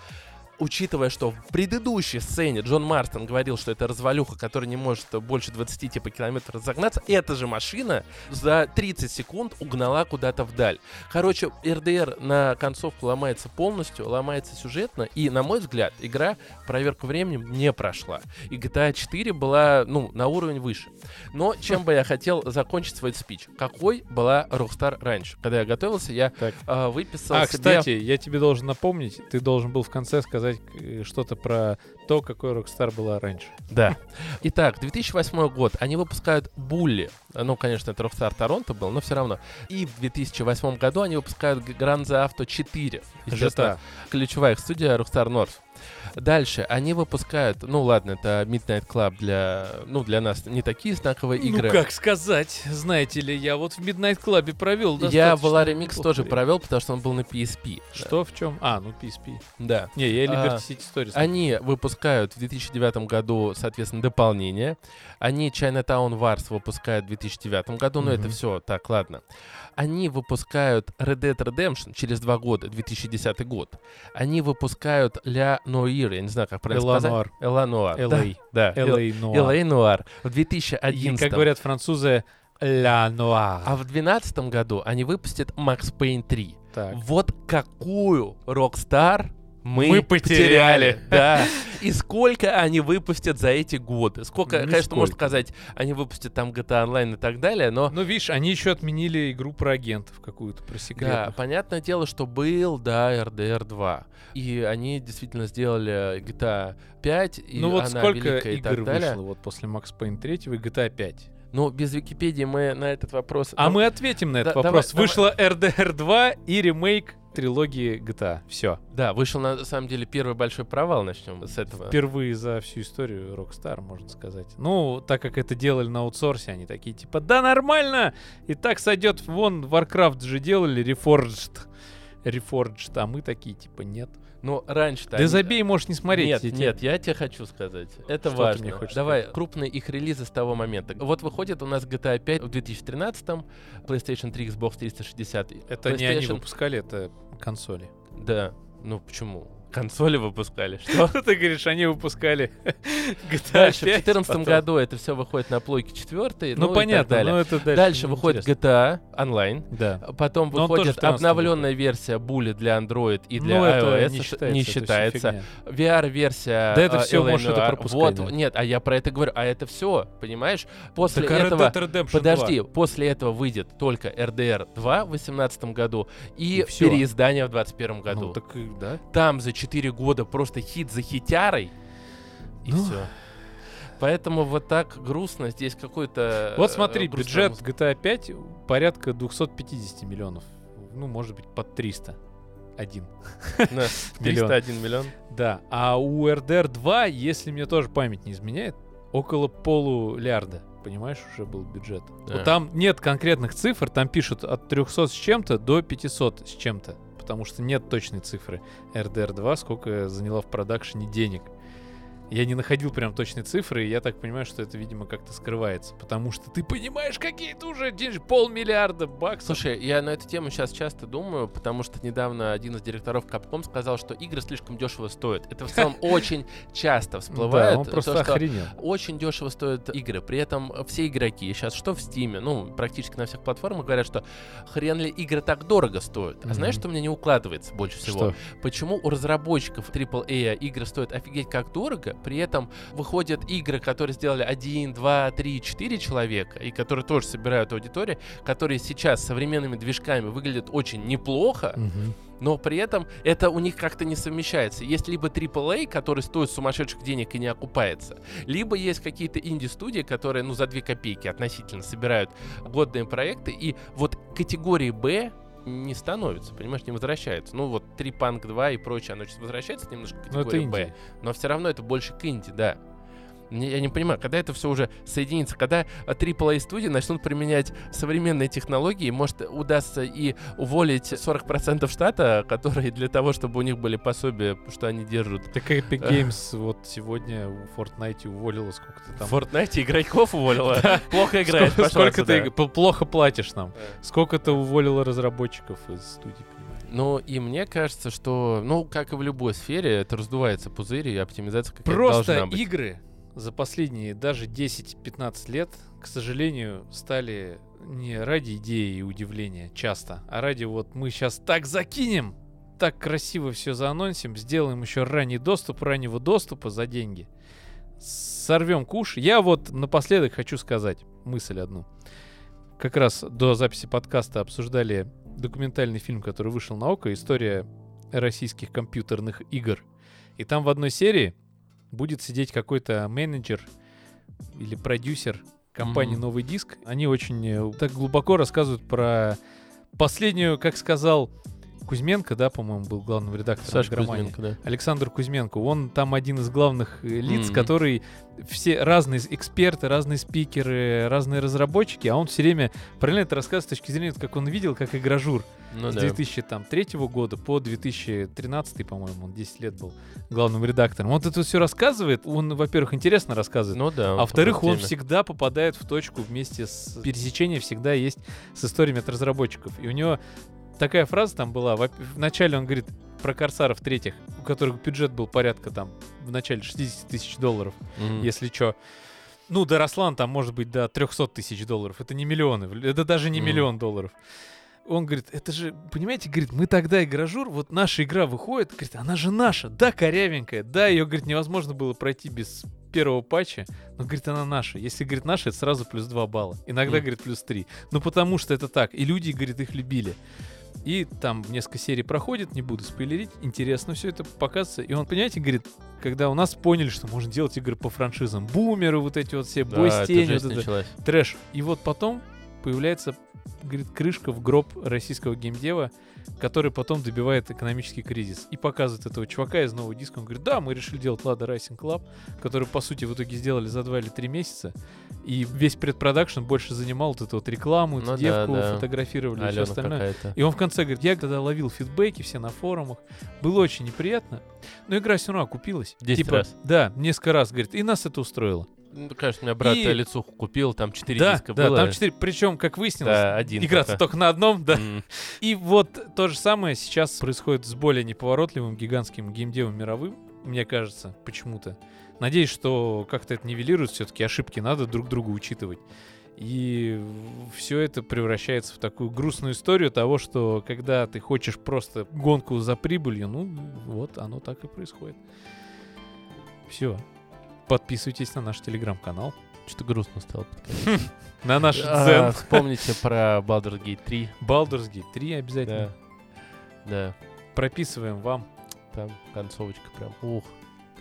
Учитывая, что в предыдущей сцене Джон Марстон говорил, что это развалюха, которая не может больше 20 типа километров разогнаться, эта же машина за 30 секунд угнала куда-то вдаль. Короче, РДР на концовку ломается полностью, ломается сюжетно, и, на мой взгляд, игра проверку временем не прошла. И GTA 4 была, ну, на уровень выше. Но чем бы я хотел закончить свой спич? Какой была Rockstar раньше? Когда я готовился, я
Так.
а, выписал
А,
себе...
кстати, я тебе должен напомнить, ты должен был в конце сказать э, что-то про то, какой Rockstar была раньше.
Да. Итак, 2008 год. Они выпускают Булли. Ну, конечно, это Rockstar Торонто был, но все равно. И в 2008 году они выпускают Grand Theft Auto 4. Естественно,
GTA.
ключевая их студия Rockstar North. Дальше они выпускают, ну ладно, это Midnight Club для, ну для нас не такие знаковые игры.
Ну как сказать, знаете ли, я вот в Midnight Club провел
Я
неплохое
тоже
время.
провел, потому что он был на PSP.
Что в чем? А, ну PSP.
Да.
Не, я Liberty
А,
City Stories.
Они выпускают в 2009 году, соответственно, дополнение. Они Chinatown Wars выпускают в 2009 году, но это
Мгм.
все так, ладно. Они выпускают Red Dead Redemption через два года, 2010 год. Они выпускают Ля Нуир, я не знаю, как правильно
Ла
сказать.
Нуар. L.A. Noire.
Да, да.
LA Noir.
Ла Нуар. В
И,
2011
как говорят французы, Ла Нуар.
А в 2012 году они выпустят Max Payne 3.
Так.
Вот какую Rockstar мы,
Мы потеряли.
Да. И сколько они выпустят за эти годы? Сколько, конечно,
Нисколько.
можно сказать, они выпустят там GTA Online и так далее, но
Ну, видишь, они еще отменили игру про агентов какую-то, про
да,
секретных.
понятное дело, что был, да, RDR 2. И они действительно сделали GTA 5, и
ну вот
она
сколько
великая и
игр
так далее.
вышло вот после Max Payne 3 и GTA 5?
Ну, без Википедии мы на этот вопрос...
А
ну,
мы ответим на этот
да-
вопрос.
давай-
Вышло RDR 2 и ремейк трилогии GTA. Все.
Да, вышел на самом деле первый большой провал, начнем с этого.
Впервые за всю историю Rockstar, можно сказать. Ну, так как это делали на аутсорсе, они такие типа, да нормально, и так сойдет. Вон Warcraft же делали, Reforged. Reforged, а мы такие типа, нет.
Ну, раньше-то...
Да
они-
забей, можешь не смотреть.
Нет,
тебе-
нет, я тебе хочу сказать. Это
Что ты
важно.
мне хочешь
Давай,
сказать?
крупные их релизы с того момента. Вот выходит у нас GTA 5 в 2013-м, PlayStation 3, Xbox 360.
Это не они
PlayStation-
выпускали, это консоли.
Да, ну почему? Консоли выпускали. Что?
Ты говоришь, они выпускали GTA
Дальше, в
5,
2014
потом-
году это все выходит на плойке 4,
Ну, понятно, но это дальше
Дальше выходит
интересно.
GTA онлайн.
Да.
Потом
Но
выходит
в 13-м
обновленная версия Bully для Android и для
Ну,
iOS.
не считается.
не считается. VR-версия.
Да это
а,
всё,
LA
можешь это пропускать,
Вот, нет, а я про это говорю. А это все, понимаешь? После
Так, а
этого... Подожди,
2.
после этого выйдет только RDR 2 в 2018 году и,
И
переиздание в 2021 году.
Ну, так да.
Там за 4 года просто хит за хитярой, и
Ну.
все. Поэтому вот так грустно. Здесь какой-то...
Вот
э,
смотри,
грустная
бюджет GTA 5 порядка 250 миллионов. Ну, может быть, под 300. Один.
музыка. Да,
Миллион.
301 миллион.
Да. А у RDR 2, если мне тоже память не изменяет, около полулярда. Понимаешь, уже был бюджет. Вот там нет конкретных цифр, там пишут от 300 с чем-то до 500 с чем-то. Потому что нет точной цифры RDR 2, сколько заняла в продакшене денег. Я не находил прям точной цифры, и я так понимаю, что это, видимо, как-то скрывается. Потому что ты понимаешь, какие-то уже деньги, полмиллиарда баксов.
Слушай, я на эту тему сейчас часто думаю, потому что недавно один из директоров Capcom сказал, что игры слишком дешево стоят. Это в целом очень часто всплывает.
да, он просто охренел.
очень дешево стоят игры. При этом все игроки сейчас, что в Стиме, ну, практически на всех платформах говорят, что хрен ли игры так дорого стоят. А знаешь, что мне не укладывается больше всего? Почему у разработчиков AAA игры стоят офигеть как дорого, при этом выходят игры, которые сделали 1, 2, 3, 4 человека, и которые тоже собирают аудиторию, которые сейчас современными движками выглядят очень неплохо, но при этом это у них как-то не совмещается. Есть либо AAA, который стоит сумасшедших денег и не окупается, либо есть какие-то инди-студии, которые, ну, за 2 копейки относительно собирают годные проекты, и вот категории Б не становится, понимаешь, не возвращается. Ну вот 3 Punk 2 и прочее, оно сейчас возвращается немножко к
Ну,
категории Б, но все равно это больше к инди, да. Я не понимаю, когда это все уже соединится, когда AAA студии начнут применять современные технологии, может удастся и уволить 40% штата, которые для того, чтобы у них были пособия, что они держат.
Так Epic Games вот сегодня в Fortnite уволила сколько-то
В
там.
Fortnite игроков уволила. Плохо играет,
Сколько, ты плохо платишь нам?
Да.
Сколько ты уволила разработчиков из студии?
Ну, и мне кажется, что, ну, как и в любой сфере, это раздувается пузырь, и оптимизация какая-то
Просто
должна быть.
игры за последние даже 10-15 лет, к сожалению, стали не ради идеи и удивления часто, а ради вот мы сейчас так закинем, так красиво все заанонсим, сделаем еще ранний доступ, раннего доступа за деньги. Сорвем куш. Я вот напоследок хочу сказать мысль одну. Как раз до записи подкаста обсуждали документальный фильм, который вышел на ОКО, история российских компьютерных игр. И там в одной серии будет сидеть какой-то менеджер или продюсер компании
Мгм.
Новый Диск. Они очень э, так глубоко рассказывают про последнюю, как сказал Кузьменко, да, по-моему, был главным редактором
Саша. Кузьменко, да.
Александр Кузьменко. Он там один из главных э, лиц,
Мгм.
который все разные эксперты, разные спикеры, разные разработчики, а он все время параллельно это рассказывает с точки зрения, как он видел, как игражур
Ну
с
да.
2003 года по 2013, по-моему, он 10 лет был главным редактором. Он это все рассказывает. Он, во-первых, интересно рассказывает.
Ну да.
А во-вторых, он всегда попадает в точку вместе с... Пересечение всегда есть с историями от разработчиков. И у него такая фраза там была. Вначале он говорит про корсаров третьих, у которых бюджет был порядка там в начале 60 тысяч долларов,
Мгм.
если что. Ну, доросла он там, может быть, до 300 тысяч долларов. Это не миллионы. Это даже не
Мгм.
миллион долларов. Он говорит, это же, понимаете, говорит, мы тогда игражур, вот наша игра выходит, говорит, она же наша, да, корявенькая, да, ее, говорит, невозможно было пройти без первого патча, но, говорит, она наша. Если, говорит, наша, это сразу плюс 2 балла. Иногда,
Мгм.
говорит, плюс 3. Ну, потому что это так. И люди, говорит, их любили. И там несколько серий проходит, не буду спойлерить, интересно все это показывается. И он, понимаете, говорит, когда у нас поняли, что можно делать игры по франшизам, бумеры вот эти вот все,
Да,
бой с тенью, вот это,
началась.
трэш. И вот потом появляется, говорит, крышка в гроб российского геймдева, который потом добивает экономический кризис. И показывает этого чувака из нового диска. Он говорит, да, мы решили делать Lada Racing Club, который, по сути, в итоге сделали за 2 или 3 месяца. И весь предпродакшн больше занимал вот эту вот рекламу, эту
Ну да,
девку
да.
фотографировали и все
Алена
остальное. И он в конце говорит, я когда ловил фидбэки все на форумах, было очень неприятно, но игра все равно окупилась.
Десять
типа,
раз.
Да, несколько раз, говорит, и нас это устроило.
Ну, конечно, у меня брат
И-
лицуху купил, там 4
Да,
диска
да,
было.
там четыре. Причем, как выяснилось,
Да, один
играться
пока.
только на одном, да.
М.
И вот то же самое сейчас происходит с более неповоротливым гигантским геймдевом мировым, мне кажется, почему-то. Надеюсь, что как-то это нивелирует, все-таки ошибки надо друг друга учитывать. И все это превращается в такую грустную историю того, что когда ты хочешь просто гонку за прибылью, ну вот оно так и происходит. Все. Подписывайтесь на наш телеграм-канал,
Что-то грустно стало.
на наш
А,
Дзен.
Вспомните про Baldur's Gate 3.
Baldur's Gate 3 обязательно.
Да,
Прописываем вам
там концовочка прям. Ух.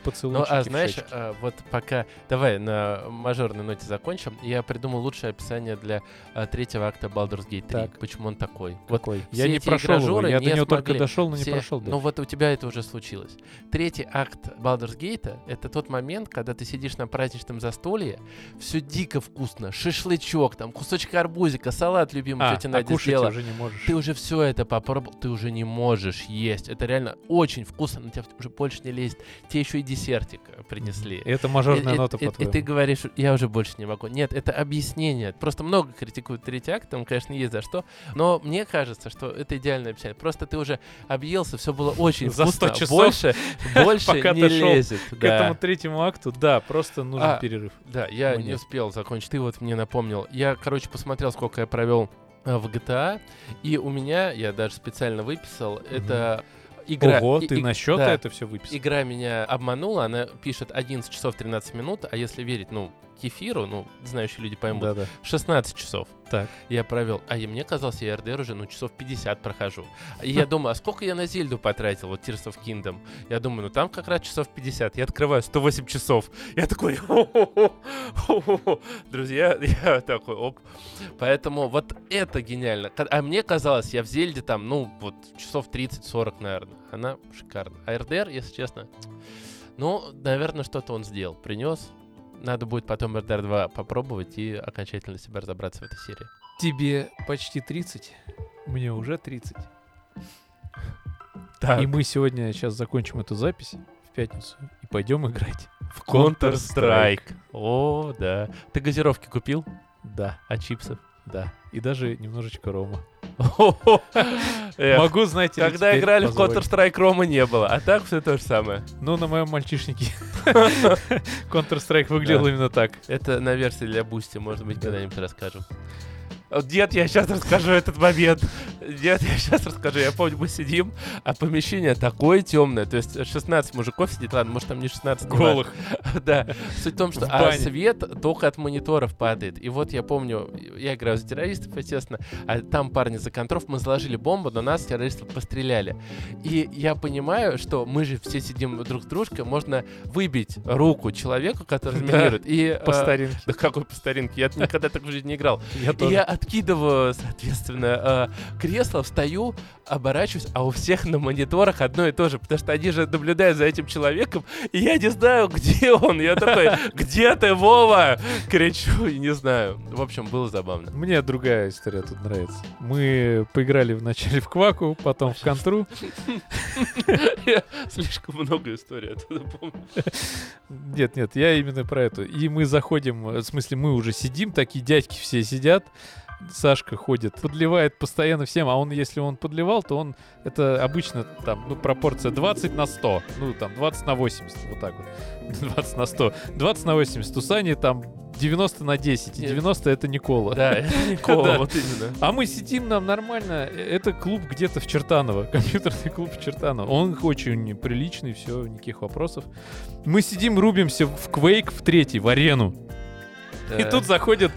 Ну,
поцелуйчики
а
в
знаешь, а, вот пока... Давай на мажорной ноте закончим. Я придумал лучшее описание для а, третьего акта Baldur's Gate 3.
Так.
Почему он такой? Вот
Какой?
все
Я не прошел его, я до
не
него только
смогли.
дошел, но не
все-
прошел.
Ну вот у тебя это уже случилось. Третий акт Baldur's Gate — это тот момент, когда ты сидишь на праздничном застолье, все дико вкусно, шашлычок, там кусочек арбузика, салат любимый
а,
тетя
а
Надя сделала.
уже не можешь.
Ты уже все это попробовал, ты уже не можешь есть. Это реально очень вкусно, но тебя уже больше не лезет. Тебе еще и десертик э, принесли.
Это мажорная
И- и-
нота,
и, и
по-твоему.
ты говоришь, я уже больше не могу. Нет, это объяснение. Просто много критикуют третий акт, там, конечно, есть за что. Но мне кажется, что это идеальное объяснение. Просто ты уже объелся, все было очень
За 100
вкусно.
часов,
больше, больше
пока
не
ты шел
лезет.
К
да.
этому третьему акту, да, просто нужен
А,
перерыв.
Да, я
Мне.
не успел закончить. Ты вот мне напомнил. Я, короче, посмотрел, сколько я провел э, в GTA, и у меня, я даже специально выписал, это игра...
Ого,
и-
ты
и-
на счет
да.
это все выписал.
Игра меня обманула, она пишет 11 часов 13 минут, а если верить, ну, кефиру, ну, знающие люди поймут,
Да-да.
16 часов
Так.
я провел. А и мне казалось, я РДР уже, ну, часов 50 прохожу. И я думаю, а сколько я на Зельду потратил, вот Tears of Kingdom? Я думаю, ну, там как раз часов 50. Я открываю 108 часов. Я такой, друзья, я такой, оп. Поэтому вот это гениально. А мне казалось, я в Зельде там, ну, вот часов 30-40, наверное. Она шикарна. А РДР, если честно, ну, наверное, что-то он сделал. Принес. Надо будет потом RDR 2 попробовать и окончательно себя разобраться в этой серии.
Тебе почти 30, мне уже 30.
Так.
И мы сегодня сейчас закончим эту запись в пятницу и пойдем играть.
в Counter-Strike. О, да. Ты газировки купил?
Да,
А чипсов?
да. И даже немножечко рома. Могу, знаете,
Когда играли в. Counter-Strike, Рома не было. А так все то же самое.
Ну, на моем мальчишнике Counter-Strike выглядел именно так.
Это на версии для Boosty, может быть, когда-нибудь расскажем. Дед, я сейчас расскажу этот момент. Дед, я сейчас расскажу. Я помню, мы сидим, а помещение такое темное. То есть 16 мужиков сидит, ладно, может там не 16, не
Голых.
Да. Суть в том, что а свет только от мониторов падает. И вот я помню, я играю за террористов, естественно, а там парни за контров, мы заложили бомбу, но нас террористов постреляли. И я понимаю, что мы же все сидим друг с дружкой, можно выбить руку человеку, который
Да,
заминирует. И,
По
э,
старинке.
да какой по старинке? Я никогда так в жизни не играл.
Я тоже.
Откидываю, соответственно, э, кресло, встаю, оборачиваюсь, а у всех на мониторах одно и то же, потому что они же наблюдают за этим человеком, и я не знаю, где он. Я такой, где ты, Вова? Кричу, и не знаю. В общем, было забавно.
Мне другая история тут нравится. Мы поиграли вначале в Кваку, потом в Контру.
Я слишком много историй оттуда помню.
Нет, нет, я именно про эту. И мы заходим, в смысле, мы уже сидим, такие дядьки все сидят. Сашка ходит, подливает постоянно всем, а он, если он подливал, то он, это обычно там, ну, пропорция 20 на 100, ну, там, 20 на 80, вот так вот, 20 на 100, 20 на 80, у Сани там 90 на 10, и
Нет.
90 это Никола.
Да, это Никола, вот именно.
А мы сидим, нам нормально. Это клуб где-то в Чертаново. Компьютерный клуб в Чертаново. Он очень приличный, все, никаких вопросов. Мы сидим, рубимся в Quake в третий, в арену. И тут заходят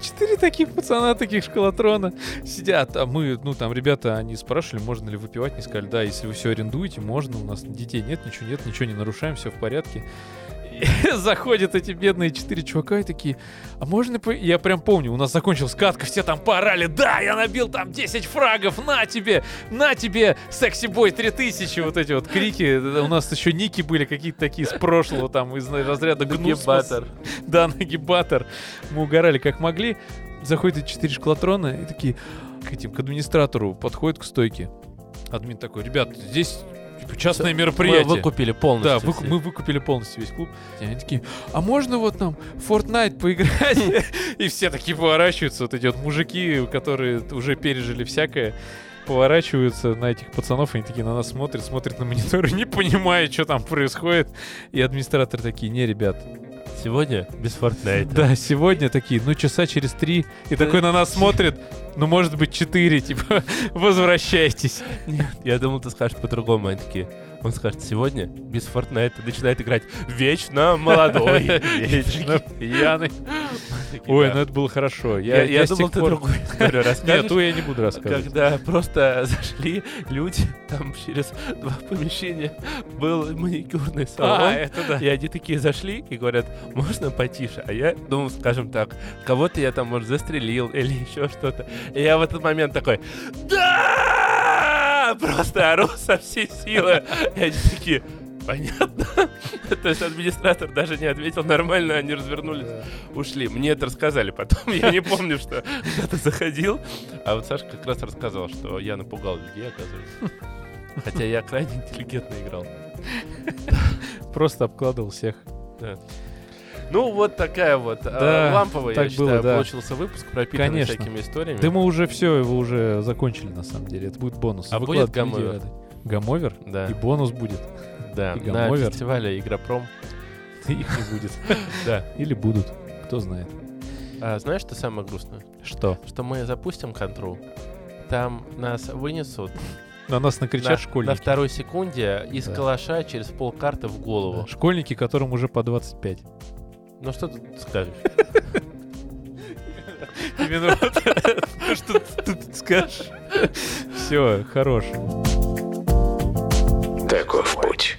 четыре таких пацана, таких школотрона. Сидят, а мы, ну там ребята, они спрашивали, можно ли выпивать, не сказали, да, если вы все арендуете, можно, у нас детей нет, ничего нет, ничего не нарушаем, все в порядке. Заходят эти бедные четыре чувака и такие, а можно... по-» Я прям помню, у нас закончилась катка, все там поорали, да, я набил там 10 фрагов, на тебе, на тебе, секси-бой 3000, вот эти вот крики. У нас еще ники были какие-то такие с прошлого, там, из разряда гнус. Да, нагибатор. Мы угорали как могли. Заходят эти четыре школотрона и такие к этим, к администратору подходят к стойке. Админ такой, ребят, здесь Частное
Мы
мероприятие.
выкупили полностью.
Да, выку- мы выкупили полностью весь клуб. И они такие, а можно вот нам в Fortnite поиграть? И все такие поворачиваются, вот эти вот мужики, которые уже пережили всякое, поворачиваются на этих пацанов, они такие на нас смотрят, смотрят на мониторы, не понимая, что там происходит. И администраторы такие, не, ребят,
Сегодня без Fortnite.
да, сегодня такие, ну часа через три, и такой на нас смотрит, ну может быть четыре, типа, возвращайтесь.
Нет, я думал, ты скажешь по-другому. Они такие, он скажет, сегодня без Fortnite начинает играть вечно молодой, вечно
Пьяный. Ой, ну это было хорошо.
Я, думал, ты другую историю расскажешь.
Нет, ту я не буду рассказывать.
Когда просто зашли люди, там через два помещения был маникюрный салон.
А, да.
И они такие зашли и говорят, можно потише? А я думал, скажем так, кого-то я там, может, застрелил или еще что-то. И я в этот момент такой, да! Просто ору со всей силы. И они такие, понятно. То есть администратор даже не ответил нормально, они развернулись, ушли. Мне это рассказали потом, я не помню, что кто-то заходил. А вот Саша как раз рассказывал, что я напугал людей, оказывается. Хотя я крайне интеллигентно играл.
Просто обкладывал всех.
Ну, вот такая вот э,
Да,
ламповая,
так
я считаю,
было, да.
получился выпуск, пропитанный
Конечно.
всякими историями.
Да мы уже все, его уже закончили на самом деле. Это будет бонус.
А
Выкладывать
будет гамовер?
Гамовер?
Да,
И бонус будет.
да,
и
на фестивале Игропром.
Их не будет.
Да.
Или будут. Кто знает.
А знаешь, что самое грустное?
Что?
Что мы запустим контрол, там нас вынесут
На нас накричат
на,
школьники.
на второй секунде из
Да.
калаша через полкарты в голову.
Да, Школьники, которым уже по 25.
Ну что ты скажешь?
Что ты тут скажешь? Все, хорош. Таков путь.